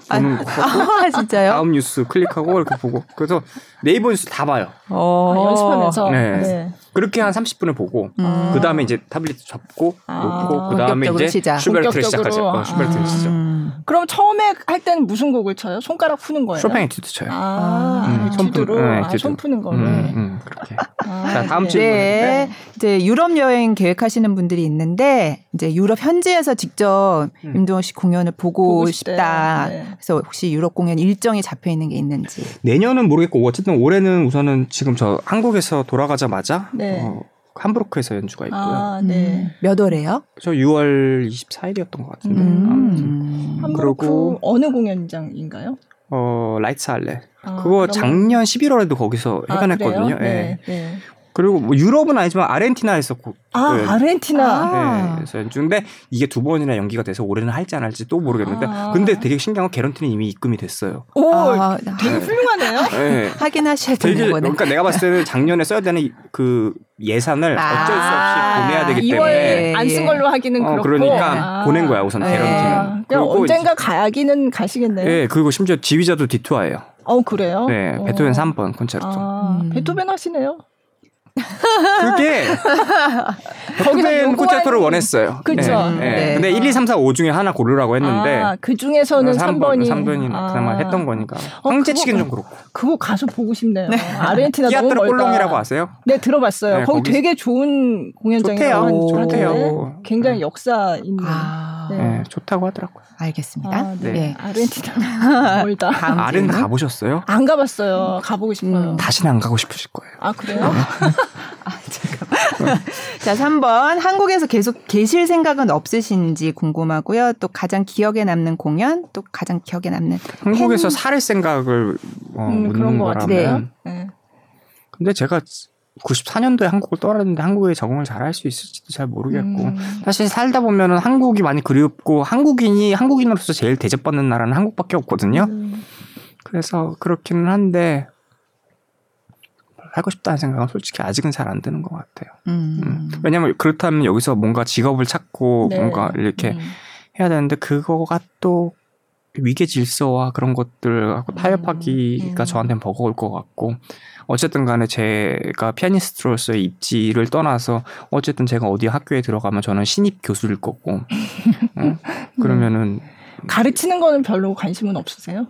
보는 거 아, 진짜요? 다음 뉴스 클릭하고 이렇게 보고 그래서 네이버 뉴스 다 봐요. 어. 아, 연습하면서. 네. 네. 그렇게 한 30분을 보고 음. 그 다음에 이제 타블릿 접고 아, 놓고 그 다음에 이제 시작. 슈베르트를. 시작하죠. 어, 슈베르트를 아. 시작. 음. 그럼 처음에 할 때는 무슨 곡을 쳐요? 손가락 푸는 거예요? 쇼팽 에튜드 쳐요. 아, 음, 손 푸는- 에튜드로 네, 아. 손 푸는 거로. 음, 음, 그렇게. 아, 자, 다음 네. 질문. 네. 이제 유럽 여행 계획하시는 분들이 있는데 이제 유럽 현지에서 직접 음. 임동원 씨 공연을 보고, 보고 싶다. 네. 그래서 혹시 유럽 공연 일정이 잡혀 있는 게 있는지. 내년은 모르겠고 어쨌든 올해는 우선은 지금 저 한국에서 돌아가자마자 네. 어, 함부르크에서 연주가 있고요. 아, 네. 음, 몇 월에요? 저 6월 24일이었던 것 같은데. 음. 아무튼. 음. 함부르크 그리고- 어느 공연장인가요? 어 라이츠 할레. 아, 그거 그러면- 작년 11월에도 거기서 아, 해관했거든요. 예. 네. 네. 그리고 뭐 유럽은 아니지만 아르헨티나에서 고, 아, 네. 아르헨티나. 아. 네, 그래서 연주인데 이게 두 번이나 연기가 돼서 올해는 할지 안 할지 또 모르겠는데 아. 근데 되게 신기한 건 개런티는 이미 입금이 됐어요. 오, 아, 되게 훌륭하네요. 네. 확인하셔야 되는 거네. 그러니까 내가 봤을 때는 작년에 써야 되는 이- 그 예산을 아. 어쩔 수 없이 보내야 되기 2월 때문에 안 쓴 걸로 하기는 어, 그렇고. 그러니까 아. 보낸 거야 우선 네. 개런티는. 아, 그냥 언젠가 가기는 가시겠네요. 예, 그리고 심지어 지휘자도 디투아예요. 어 그래요? 네, 어. 베토벤 3번 콘체르토. 아, 음. 베토벤 하시네요. 그게 요구한- 콘체르토를 원했어요. 그쵸. 네, 네. 네. 근데 1, 2, 3, 4, 5 중에 하나 고르라고 했는데 아, 그 중에서는 3번이 3번이 그나마 했던 거니까. 황제치기는 좀 그렇고. 그거 가서 보고 싶네요. 아르헨티나 너무 멀다. 꼴롱이라고 아세요? 네 들어봤어요. 네, 거기 거기- 되게 좋은 공연장이라고 좋대요. 좋대요. 굉장히 역사 있는. 아, 네. 네, 좋다고 하더라고요. 알겠습니다. 아, 네. 네. 아르헨티나 멀다. 아른. 가보셨어요? 안 가봤어요. 가보고 싶어요. 음. 다시는 안 가고 싶으실 거예요. 아 그래요? 자, 3번. 한국에서 계속 계실 생각은 없으신지 궁금하고요. 또 가장 기억에 남는 공연, 또 가장 기억에 남는 한국에서 살 생각을 어, 음, 그런 묻는 것 거라면. 같은데요. 네. 근데 제가 94년도에 한국을 떠났는데 한국에 적응을 잘 할 수 있을지도 잘 모르겠고 음. 사실 살다 보면은 한국이 많이 그리웠고 한국인이 한국인으로서 제일 대접받는 나라는 한국밖에 없거든요. 음. 그래서 그렇기는 한데 하고 싶다는 생각은 솔직히 아직은 잘 안 드는 것 같아요. 음. 음. 왜냐면 그렇다면 여기서 뭔가 직업을 찾고 네. 뭔가 이렇게 음. 해야 되는데 그거가 또 위계 질서와 그런 것들하고 타협하기가 음. 저한테는 버거울 것 같고 어쨌든 간에 제가 피아니스트로서의 입지를 떠나서 어쨌든 제가 어디 학교에 들어가면 저는 신입 교수일 거고 어? 그러면은 가르치는 거는 별로 관심은 없으세요?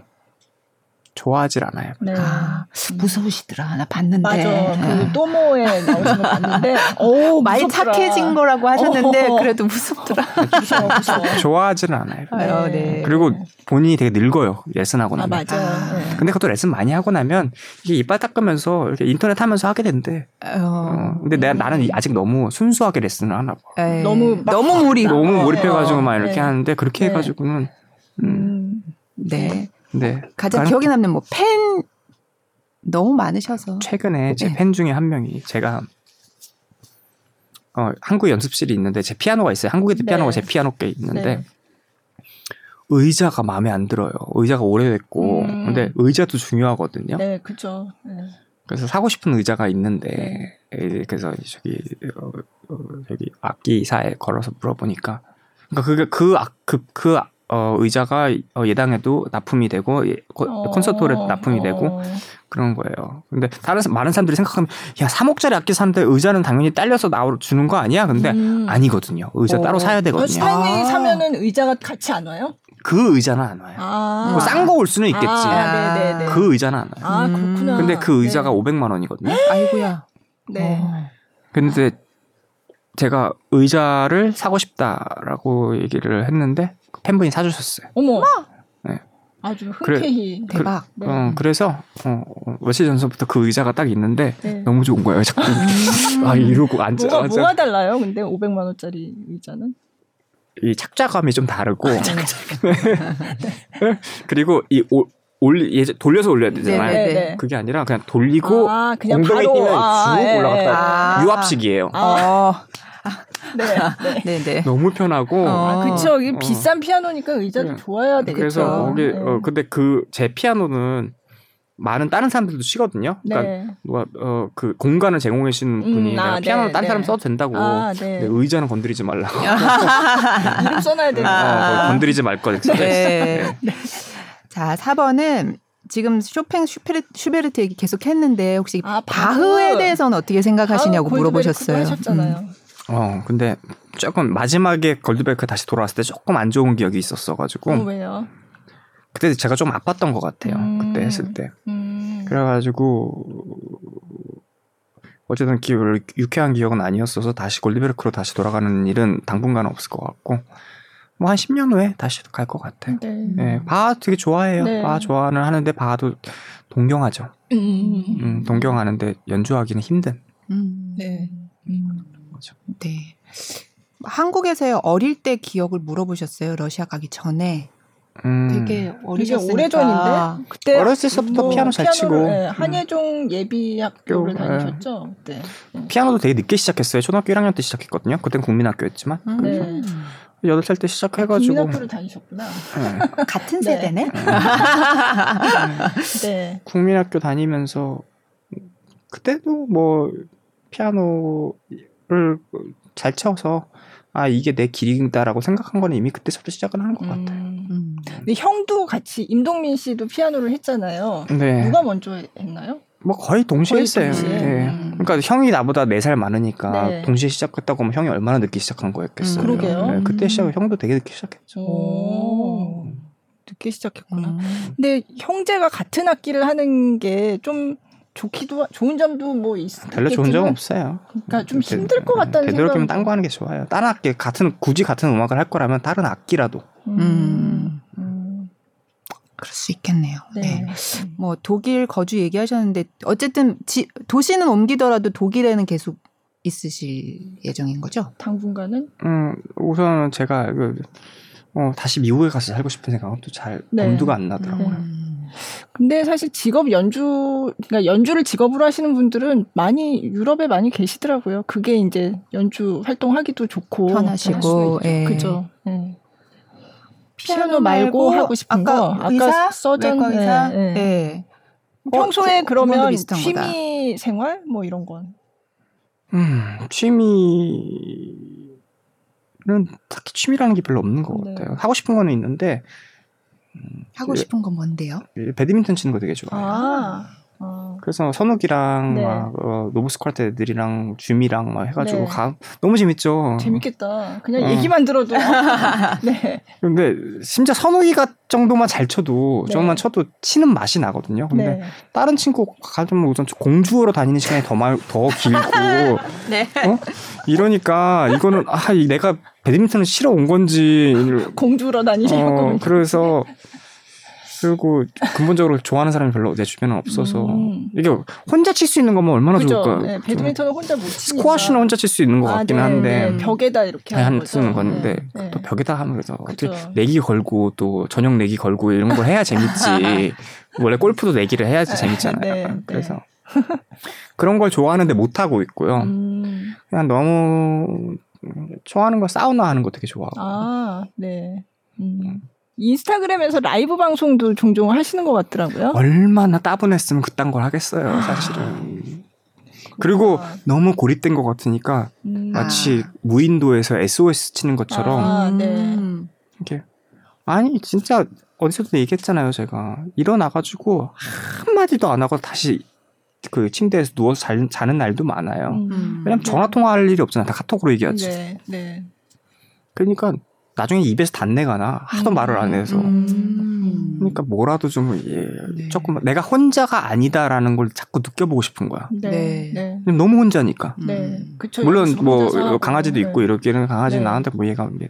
좋아하질 않아요. 네. 아, 무서우시더라. 나 봤는데. 맞아. 네. 그 또모에 나오신 거 봤는데, 오, 많이 무섭더라. 착해진 거라고 하셨는데 어허허. 그래도 무섭더라. 무서워, 무서워. 좋아하지는 않아요. 아유, 네. 그리고 본인이 되게 늙어요. 레슨하고 아, 나면. 맞아요. 아. 네. 근데 그것도 레슨 많이 하고 나면 이게 이빨 닦으면서 이렇게 인터넷 하면서 하게 된대. 어. 어, 근데 내가 나는 아직 너무 순수하게 레슨을 하나 봐. 에이, 너무 막 너무 무리. 너무 어, 몰입해가지고 어, 막 이렇게 네. 하는데 그렇게 네. 해가지고는 음, 음. 네. 네. 가장 기억에 남는 뭐 팬 너무 많으셔서. 최근에 제 네. 팬 중에 한 명이 제가 어, 한국 연습실이 있는데 제 피아노가 있어요. 한국에도 네. 피아노가 제 피아노께 있는데 네. 의자가 마음에 안 들어요. 의자가 오래됐고 음. 근데 의자도 중요하거든요. 네, 그죠. 네. 그래서 사고 싶은 의자가 있는데 에, 그래서 저기 어, 어, 저기 악기사에 걸어서 물어보니까 그러니까 그게 그그 그, 어, 의자가 어, 예당에도 납품이 되고 예, 코- 어, 콘서트홀에 도 납품이 되고 어. 그런 거예요. 근데 다른 사- 많은 사람들이 생각하면 야 3억짜리 악기 사는데 의자는 당연히 딸려서 나오 주는 거 아니야? 근데 음. 아니거든요. 의자 어. 따로 사야 그 되거든요. 스타인웨이 아. 사면은 의자가 같이 안 와요? 그 의자는 안 와요. 아. 뭐 싼거 올 수는 있겠지. 아, 네네네. 그 의자는 안 와요. 아, 음. 그렇구나. 근데 그 의자가 네. 500만 원이거든요. 아이고야. 네. 어. 근데 제가 의자를 사고 싶다라고 얘기를 했는데 팬분이 사주셨어요. 어머. 네. 아주 그래. 흔쾌히. 대박. 네. 어, 그래서 어, 어, 며칠 전서부터 그 의자가 딱 있는데 네. 너무 좋은 거예요. 자꾸 아 이러고 앉아, 뭐가, 앉아. 뭐가 달라요? 근데 500만 원짜리 의자는? 이 착자감이 좀 다르고 그리고 이 올, 올리 예전 돌려서 올려야 되잖아요. 네, 네, 네. 그게 아니라 그냥 돌리고 아, 그냥 엉덩이 바로 뛰면 아, 쭉 예, 올라갔다 아. 유압식이에요. 어. 네. 네. 네, 네. 너무 편하고 어. 아, 그쵸. 이게 어. 비싼 피아노니까 의자도 그래. 좋아야 되겠죠. 그래서 거기 네. 어 근데 그 제 피아노는 많은 다른 사람들도 치거든요. 그러니까 네. 누가 어 그 공간을 제공해 주시는 음, 분이 아, 내가 피아노를 네, 다른 네. 사람 써도 된다고. 아, 근데 네. 의자는 건드리지 말라고. 이름 써놔야 되니까. 아. 어, 거기 건드리지 말 거. 네. 자, 4번은 지금 쇼팽 슈페르, 슈베르트 얘기 계속 했는데 혹시 아, 바흐에 바흐. 대해서는 어떻게 생각하시냐고 아, 물어보셨어요. 골 어 근데 조금 마지막에 골드베르크 다시 돌아왔을 때 조금 안 좋은 기억이 있었어가지고 어, 왜요? 그때 제가 좀 아팠던 것 같아요. 음. 그때 했을 때. 음. 그래가지고 어쨌든 기, 유쾌한 기억은 아니었어서 다시 골드베르크로 다시 돌아가는 일은 당분간은 없을 것 같고 뭐 한 10년 후에 다시 갈 것 같아요. 네. 네, 바 되게 좋아해요. 네. 바 좋아는 하는데 바도 동경하죠. 음. 음, 동경하는데 연주하기는 힘든. 음. 네. 음. 거죠. 네. 한국에서의 어릴 때 기억을 물어보셨어요. 러시아 가기 전에. 음, 되게 어리셨으니까. 오래 전인데 그때 어렸을 때부터 피아노 잘 치고. 피아노를, 네, 한예종 예비 학교를 학교, 다니셨죠? 네. 피아노도 되게 늦게 시작했어요. 초등학교 1학년 때 시작했거든요. 그땐 국민학교였지만 음. 네. 여덟 살 때 시작해가지고 국민학교를 다니셨구나. 네. 같은 네. 세대네. 네. 국민학교 다니면서 그때도 뭐 피아노 를잘 쳐서 아 이게 내 길이다라고 생각한 건 이미 그때부터 시작을 하는 것 같아요. 음. 음. 근데 형도 같이 임동민 씨도 피아노를 했잖아요. 네. 누가 먼저 했나요? 뭐 거의 동시에 거의 했어요. 동시에. 네. 음. 그러니까 형이 나보다 4살 많으니까 네. 동시에 시작했다고 하면 형이 얼마나 늦게 시작한 거였겠어요. 음, 그러게요. 네, 그때 음. 시작 형도 되게 늦게 시작했죠. 오. 늦게 시작했구나. 음. 근데 형제가 같은 악기를 하는 게 좀 좋기도 하- 좋은 점도 뭐 있, 별로 좋은 점은 없어요. 그러니까 좀 되- 힘들 것 같다는 되도록이면 생각이 딴거 하는 게 좋아요. 다른 악기 같은 굳이 같은 음악을 할 거라면 다른 악기라도. 음. 음. 그럴 수 있겠네요. 네. 네. 뭐 독일 거주 얘기하셨는데 어쨌든 지, 도시는 옮기더라도 독일에는 계속 있으실 예정인 거죠? 당분간은 음, 우선은 제가 그, 어, 다시 미국에 가서 살고 싶은 생각은 또 잘 네. 엄두가 안 나더라고요. 음. 근데 사실 직업 연주, 그러니까 연주를 직업으로 하시는 분들은 많이 유럽에 많이 계시더라고요. 그게 이제 연주 활동하기도 좋고 편하시고, 예. 그죠. 예. 피아노 말고 하고 싶은 거 아까 의사, 서전 외과 의사, 예, 예. 예. 평소에 어, 그- 그러면 비슷한 거다. 취미 생활 뭐 이런 건 음, 취미는 딱히 취미라는 게 별로 없는 것 네. 같아요. 하고 싶은 거는 있는데 하고 예. 싶은 건 뭔데요? 배드민턴 치는 거 되게 좋아해요. 아, 아. 그래서 선욱이랑 네. 막 어, 노브스쿼트 애들이랑 줌이랑 막 해가지고 네. 가 너무 재밌죠. 재밌겠다. 그냥 어. 얘기만 들어도 네. 근데 심지어 선욱이가 정도만 잘 쳐도 네. 정도만 쳐도 치는 맛이 나거든요. 근데 네. 다른 친구 가면 우선 공주로 다니는 시간이 더, 말, 더 길고 네. 어? 이러니까 이거는 아이 내가 배드민턴을 치러 온 건지 공주로 다니려고 어, 그래서 그리고 근본적으로 좋아하는 사람이 별로 내 주변에 없어서 음. 이게 혼자 칠 수 있는 거면 얼마나 그죠. 좋을까요? 네, 배드민턴은 혼자 못 치니까. 스쿼시는 혼자 칠 수 있는 것 아, 같긴 네, 한데 네. 벽에다 이렇게 잘 하는. 쓰는 건데 네, 또 네. 벽에다 하면서 어떻게 그죠. 내기 걸고 또 저녁 내기 걸고 이런 걸 해야 재밌지. 원래 골프도 내기를 해야지 재밌잖아요. 네. 네. 그래서 그런 걸 좋아하는데 못 하고 있고요. 음. 그냥 너무 좋아하는 걸 사우나 하는 거 되게 좋아하고. 아, 네. 음. 인스타그램에서 라이브 방송도 종종 하시는 것 같더라고요. 얼마나 따분했으면 그딴 걸 하겠어요, 사실은. 그리고 아. 너무 고립된 것 같으니까 음. 마치 무인도에서 SOS 치는 것처럼 아, 네. 음. 이렇게 아니 진짜 어디서도 얘기했잖아요, 제가 일어나가지고 한 마디도 안 하고 다시 그 침대에서 누워서 잘, 자는 날도 많아요. 음. 왜냐면 전화 통화할 일이 없잖아, 다 카톡으로 얘기하지. 네, 네. 그러니까 나중에 입에서 단내가 나 하도 음. 말을 안 해서. 음. 그러니까 뭐라도 좀 예, 네. 조금 내가 혼자가 아니다라는 걸 자꾸 느껴보고 싶은 거야. 네. 네. 네. 근데 너무 혼자니까. 네. 그쵸. 물론 뭐. 강아지도 있고 네. 이렇게는 강아지 네. 나한테 뭐 얘가 얘-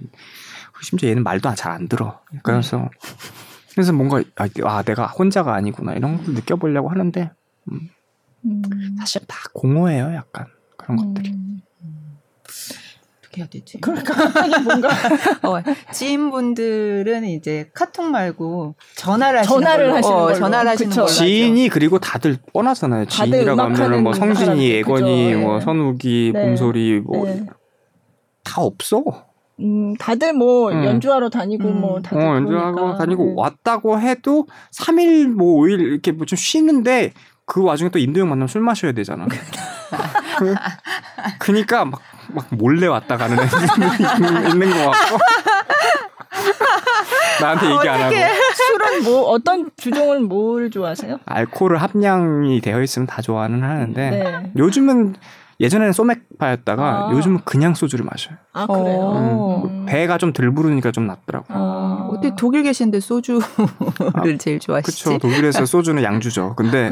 심지어 얘는 말도 잘 안 들어. 그래서 그래서 뭔가 아, 아, 내가 혼자가 아니구나 이런 걸 느껴보려고 하는데 음. 사실 다 공허해요, 약간 그런 것들이. 음. 어떻게 해야 되지? 그러니까 뭔가 어, 지인분들은 이제 카톡 말고 전화를 하시는 전화를 걸로, 하시는 어, 걸로. 전화를 하시는 그쵸. 걸로. 지인이 그리고 다들 뻔하잖아요. 다들 지인이라고 하면은 뭐 성진이, 예건이. 뭐 네. 선욱이, 네. 봄소리 뭐 네. 다 없어. 음, 다들 뭐 음. 연주하러 다니고 음. 뭐 어, 다들 연주하고 그러니까. 다니고 네. 왔다고 해도 3일 뭐 5일 이렇게 뭐 좀 쉬는데 그 와중에 또 인도 형 만나면 술 마셔야 되잖아. 그, 그니까 막, 막 몰래 왔다 가는 애들이 있는 것 같고. 나한테 얘기 안 하고. 술은 뭐 어떤 주종을 뭘 좋아하세요? 알코올 합량이 되어 있으면 다 좋아는 하는데 네. 요즘은 예전에는 소맥파였다가 아. 요즘은 그냥 소주를 마셔요. 아 그래요. 어. 음, 배가 좀 덜 부르니까 좀 낫더라고. 요 아. 어떻게 독일 계신데 소주를 제일 좋아하시지? 그쵸. 독일에서 소주는 양주죠. 근데.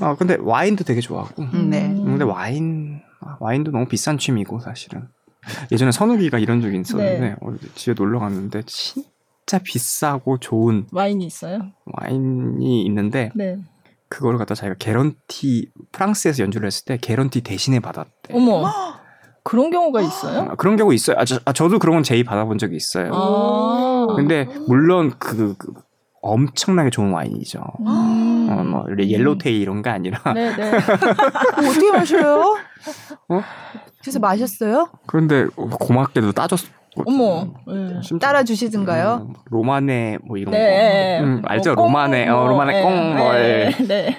어 근데 와인도 되게 좋아하고. 음, 네. 근데 와인 아, 와인도 너무 비싼 취미고 사실은. 예전에 선욱이가 이런 적이 있었는데 네. 어, 집에 놀러 갔는데 진짜 비싸고 좋은 와인이 있어요. 와인이 있는데 네. 그걸 갖다 자기가 개런티 프랑스에서 연주를 했을 때 개런티 대신에 받았대. 어머. 그런 경우가 있어요? 아, 그런 경우 있어요. 아, 저, 도 그런 건 제의 받아본 적이 있어요. 아. 근데 물론 그, 그 엄청나게 좋은 와인이죠. 음. 어, 뭐 옐로테이 이런 게 아니라 네, 네. 어떻게 마셔요? 어? 그래서 마셨어요? 그런데 고맙게도 따줬거든. 어머. 네. 심지어 따라 주시든가요? 음, 로마네 뭐 이런 네. 거. 음, 알죠? 뭐 꽁, 로마네. 어, 뭐, 로마네 네. 꽁. 뭐, 네. 예. 네.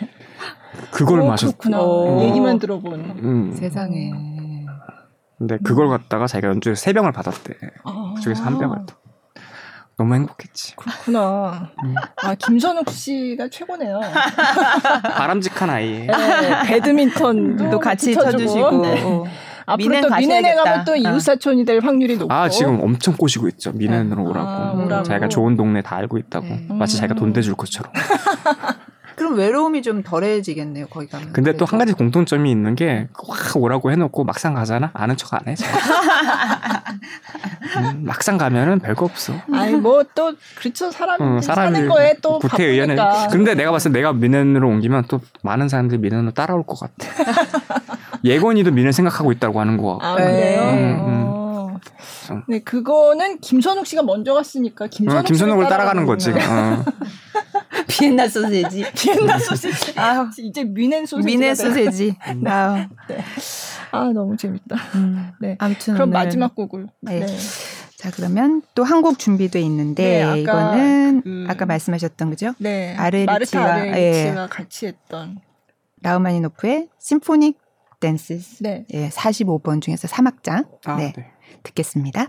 그걸 어, 마셨. 그렇구나. 어. 얘기만 들어본. 음. 세상에. 근데 그걸 갖다가 자기가 연주에 세 병을 받았대. 아. 그중에서 한 병을 또. 너무 행복했지. 그렇구나. 음. 아 김선욱 씨가 최고네요. 바람직한 아이예요. 네, 배드민턴도 또 같이. 쳐주시고. 네. 어. 앞으로 또 미넨에. 가면 또 어. 이웃 사촌이 될 확률이 높고. 아 지금 엄청 꼬시고 있죠. 미넨으로 오라고. 아, 오라고. 자기가 좋은 동네 다 알고 있다고. 네. 마치 자기가 돈 음. 대줄 것처럼. 그럼 외로움이 좀 덜해지겠네요, 거기 가면. 근데 또 그래도. 한 가지 공통점이 있는 게 확 오라고 해놓고 막상 가잖아 아는 척 안 해. 잘. 음, 막상 가면은 별거 없어. 아니 뭐 또 그렇죠 사람 어, 사는 사람이 거에 또 구태 의연해. 바쁘니까. 근데 내가 봤을 때 내가 미넨으로 옮기면 또 많은 사람들이 미넨으로 따라올 것 같아. 예건이도 미넨 생각하고 있다고 하는 거 같고. 아 네. 그래요. 음, 어. 좀. 네 그거는 김선욱 씨가 먼저 갔으니까 김선욱, 어, 김선욱을 따라가는 거지. 어. 비엔나 소세지. 비엔나 소세지. 아, 이제 미넨 소세지. 미네 소세지. 아, 네. 아 너무 재밌다. 음. 네. 아무튼 그럼 오늘- 마지막 곡을. 네. 네. 자 그러면 또 한 곡 준비돼 있는데 네, 아까 이거는 그- 아까 말씀하셨던 그죠? 네. 마르타 아레리치가 같이 했던. 라우마니노프의 심포닉 댄스 네. 예, 45번 중에서 3악장 아, 네, 네. 듣겠습니다.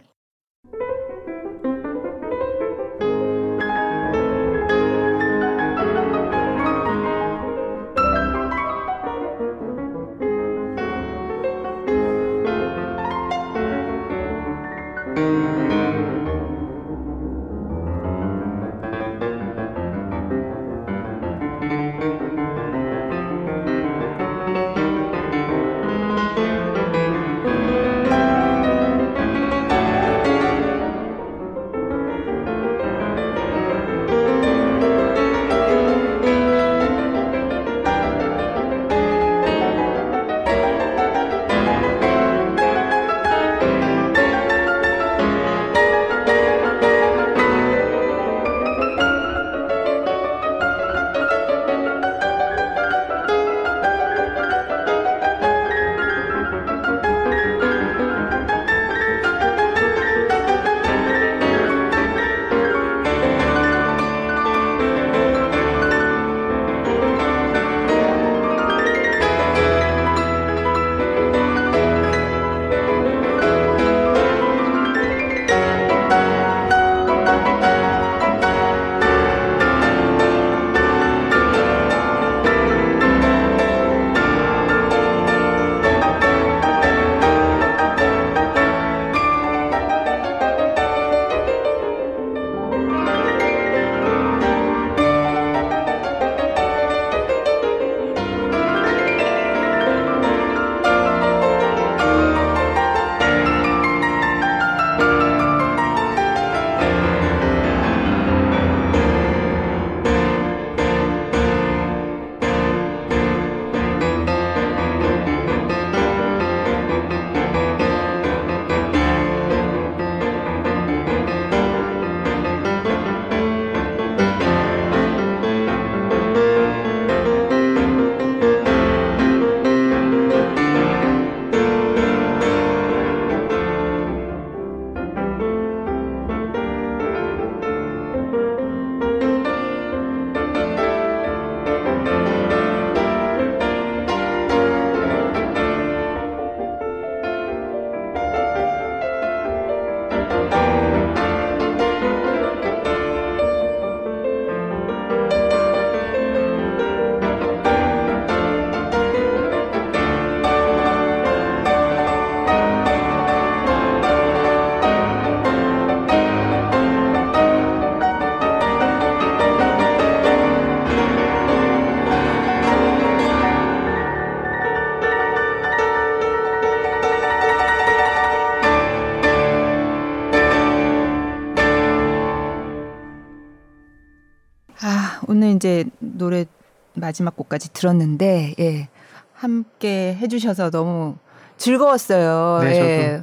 이제 노래 마지막 곡까지 들었는데, 예. 함께 해주셔서 너무 즐거웠어요. 네, 예.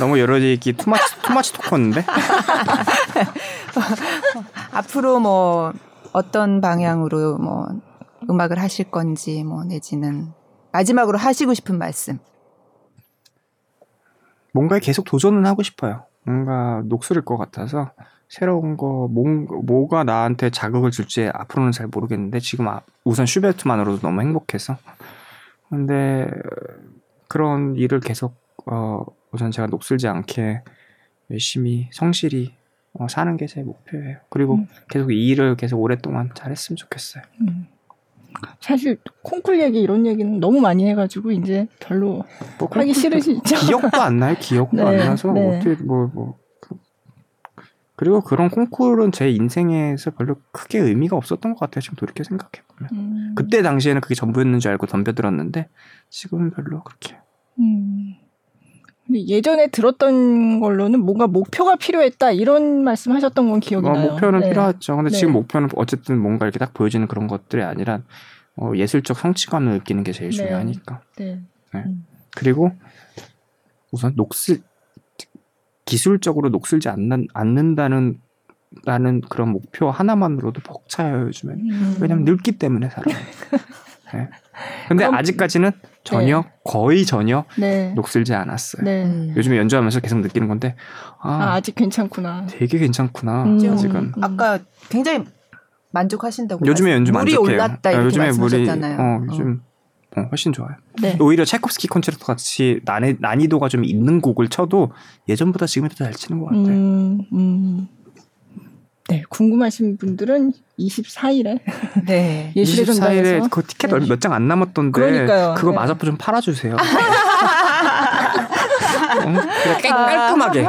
너무 여러 얘기 투마치 투마치 토크였는데. 앞으로 뭐 어떤 방향으로 뭐 음악을 하실 건지 뭐 내지는 마지막으로 하시고 싶은 말씀. 뭔가에 계속 도전은 하고 싶어요. 뭔가 녹슬을 것 같아서 새로운 거 뭐, 뭐가 나한테 자극을 줄지 앞으로는 잘 모르겠는데 지금 아- 우선 슈베르트만으로도 너무 행복해서 근데 그런 일을 계속 어, 우선 제가 녹슬지 않게 열심히 성실히 어, 사는 게 제 목표예요. 그리고 음. 계속 이 일을 계속 오랫동안 잘했으면 좋겠어요. 음. 사실 콩쿨 얘기 이런 얘기는 너무 많이 해가지고 이제 별로 뭐 하기 싫으시죠. 기억도 안 나요. 기억도 네, 안 나서 네. 어떻게 뭐 뭐. 그- 그리고 그런 콩쿨은 제 인생에서 별로 크게 의미가 없었던 것 같아요. 지금 돌이켜 생각해 보면. 음. 그때 당시에는 그게 전부였는 줄 알고 덤벼들었는데 지금은 별로 그렇게. 음. 근데 예전에 들었던 걸로는 뭔가 목표가 필요했다 이런 말씀하셨던 건 기억이 어, 나요. 목표는 네. 필요하죠. 근데 네. 지금 목표는 어쨌든 뭔가 이렇게 딱 보여지는 그런 것들이 아니라 어, 예술적 성취감을 느끼는 게 제일 네. 중요하니까. 네. 그리고 우선 녹슬 기술적으로 녹슬지 않는, 않는다는 라는 그런 목표 하나만으로도 벅차요 요즘엔 음. 왜냐면 늙기 때문에 사람. 네. 근데 그럼- 아직까지는 전혀 거의 전혀 네. 녹슬지 않았어요. 네. 음. 요즘에 연주하면서 계속 느끼는 건데 아, 아, 아 직 괜찮구나. 되게 괜찮구나 음. 아직은. 음. 아까 굉장히 만족하신다고 요즘에 연주 물이 만족해요. 올랐다 아, 이렇게 요즘에 물이 말씀하셨잖아요. 어, 요즘 어, 훨씬 좋아요. 네. 오히려 차이콥스키 콘체르토 같이 난이, 난이도가 좀 있는 곡을 쳐도 예전보다 지금이 더 잘 치는 것 같아요. 음, 음. 네, 궁금하신 분들은 24일에 네. 예술의 24일에 전당에서 그 티켓 네. 몇장 안 남았던데 그러니까요. 그거 네. 마저 좀 팔아주세요. 어? 그냥 깔- 깔끔하게.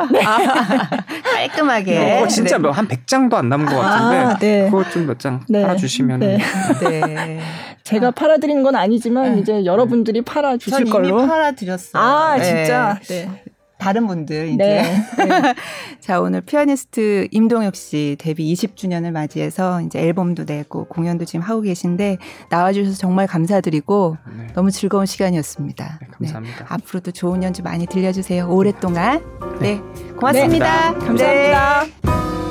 깔끔하게. 그거 진짜 네. 뭐한 100장도 안 남은 것 같은데 아, 네. 그거 좀 몇장 네. 팔아주시면 네. 네. 제가 팔아드리는 건 아니지만 네. 이제 여러분들이 전 팔아주실 이미 걸로. 팔아드렸어요. 아, 네. 진짜. 네. 다른 분들 이제 네. 자 오늘 피아니스트 임동혁 씨 데뷔 20주년을 맞이해서 이제 앨범도 내고 공연도 지금 하고 계신데 나와주셔서 정말 감사드리고 네. 너무 즐거운 시간이었습니다. 네, 감사합니다. 앞으로도 좋은 연주 많이 들려주세요. 오랫동안 네, 고맙습니다. 감사합니다.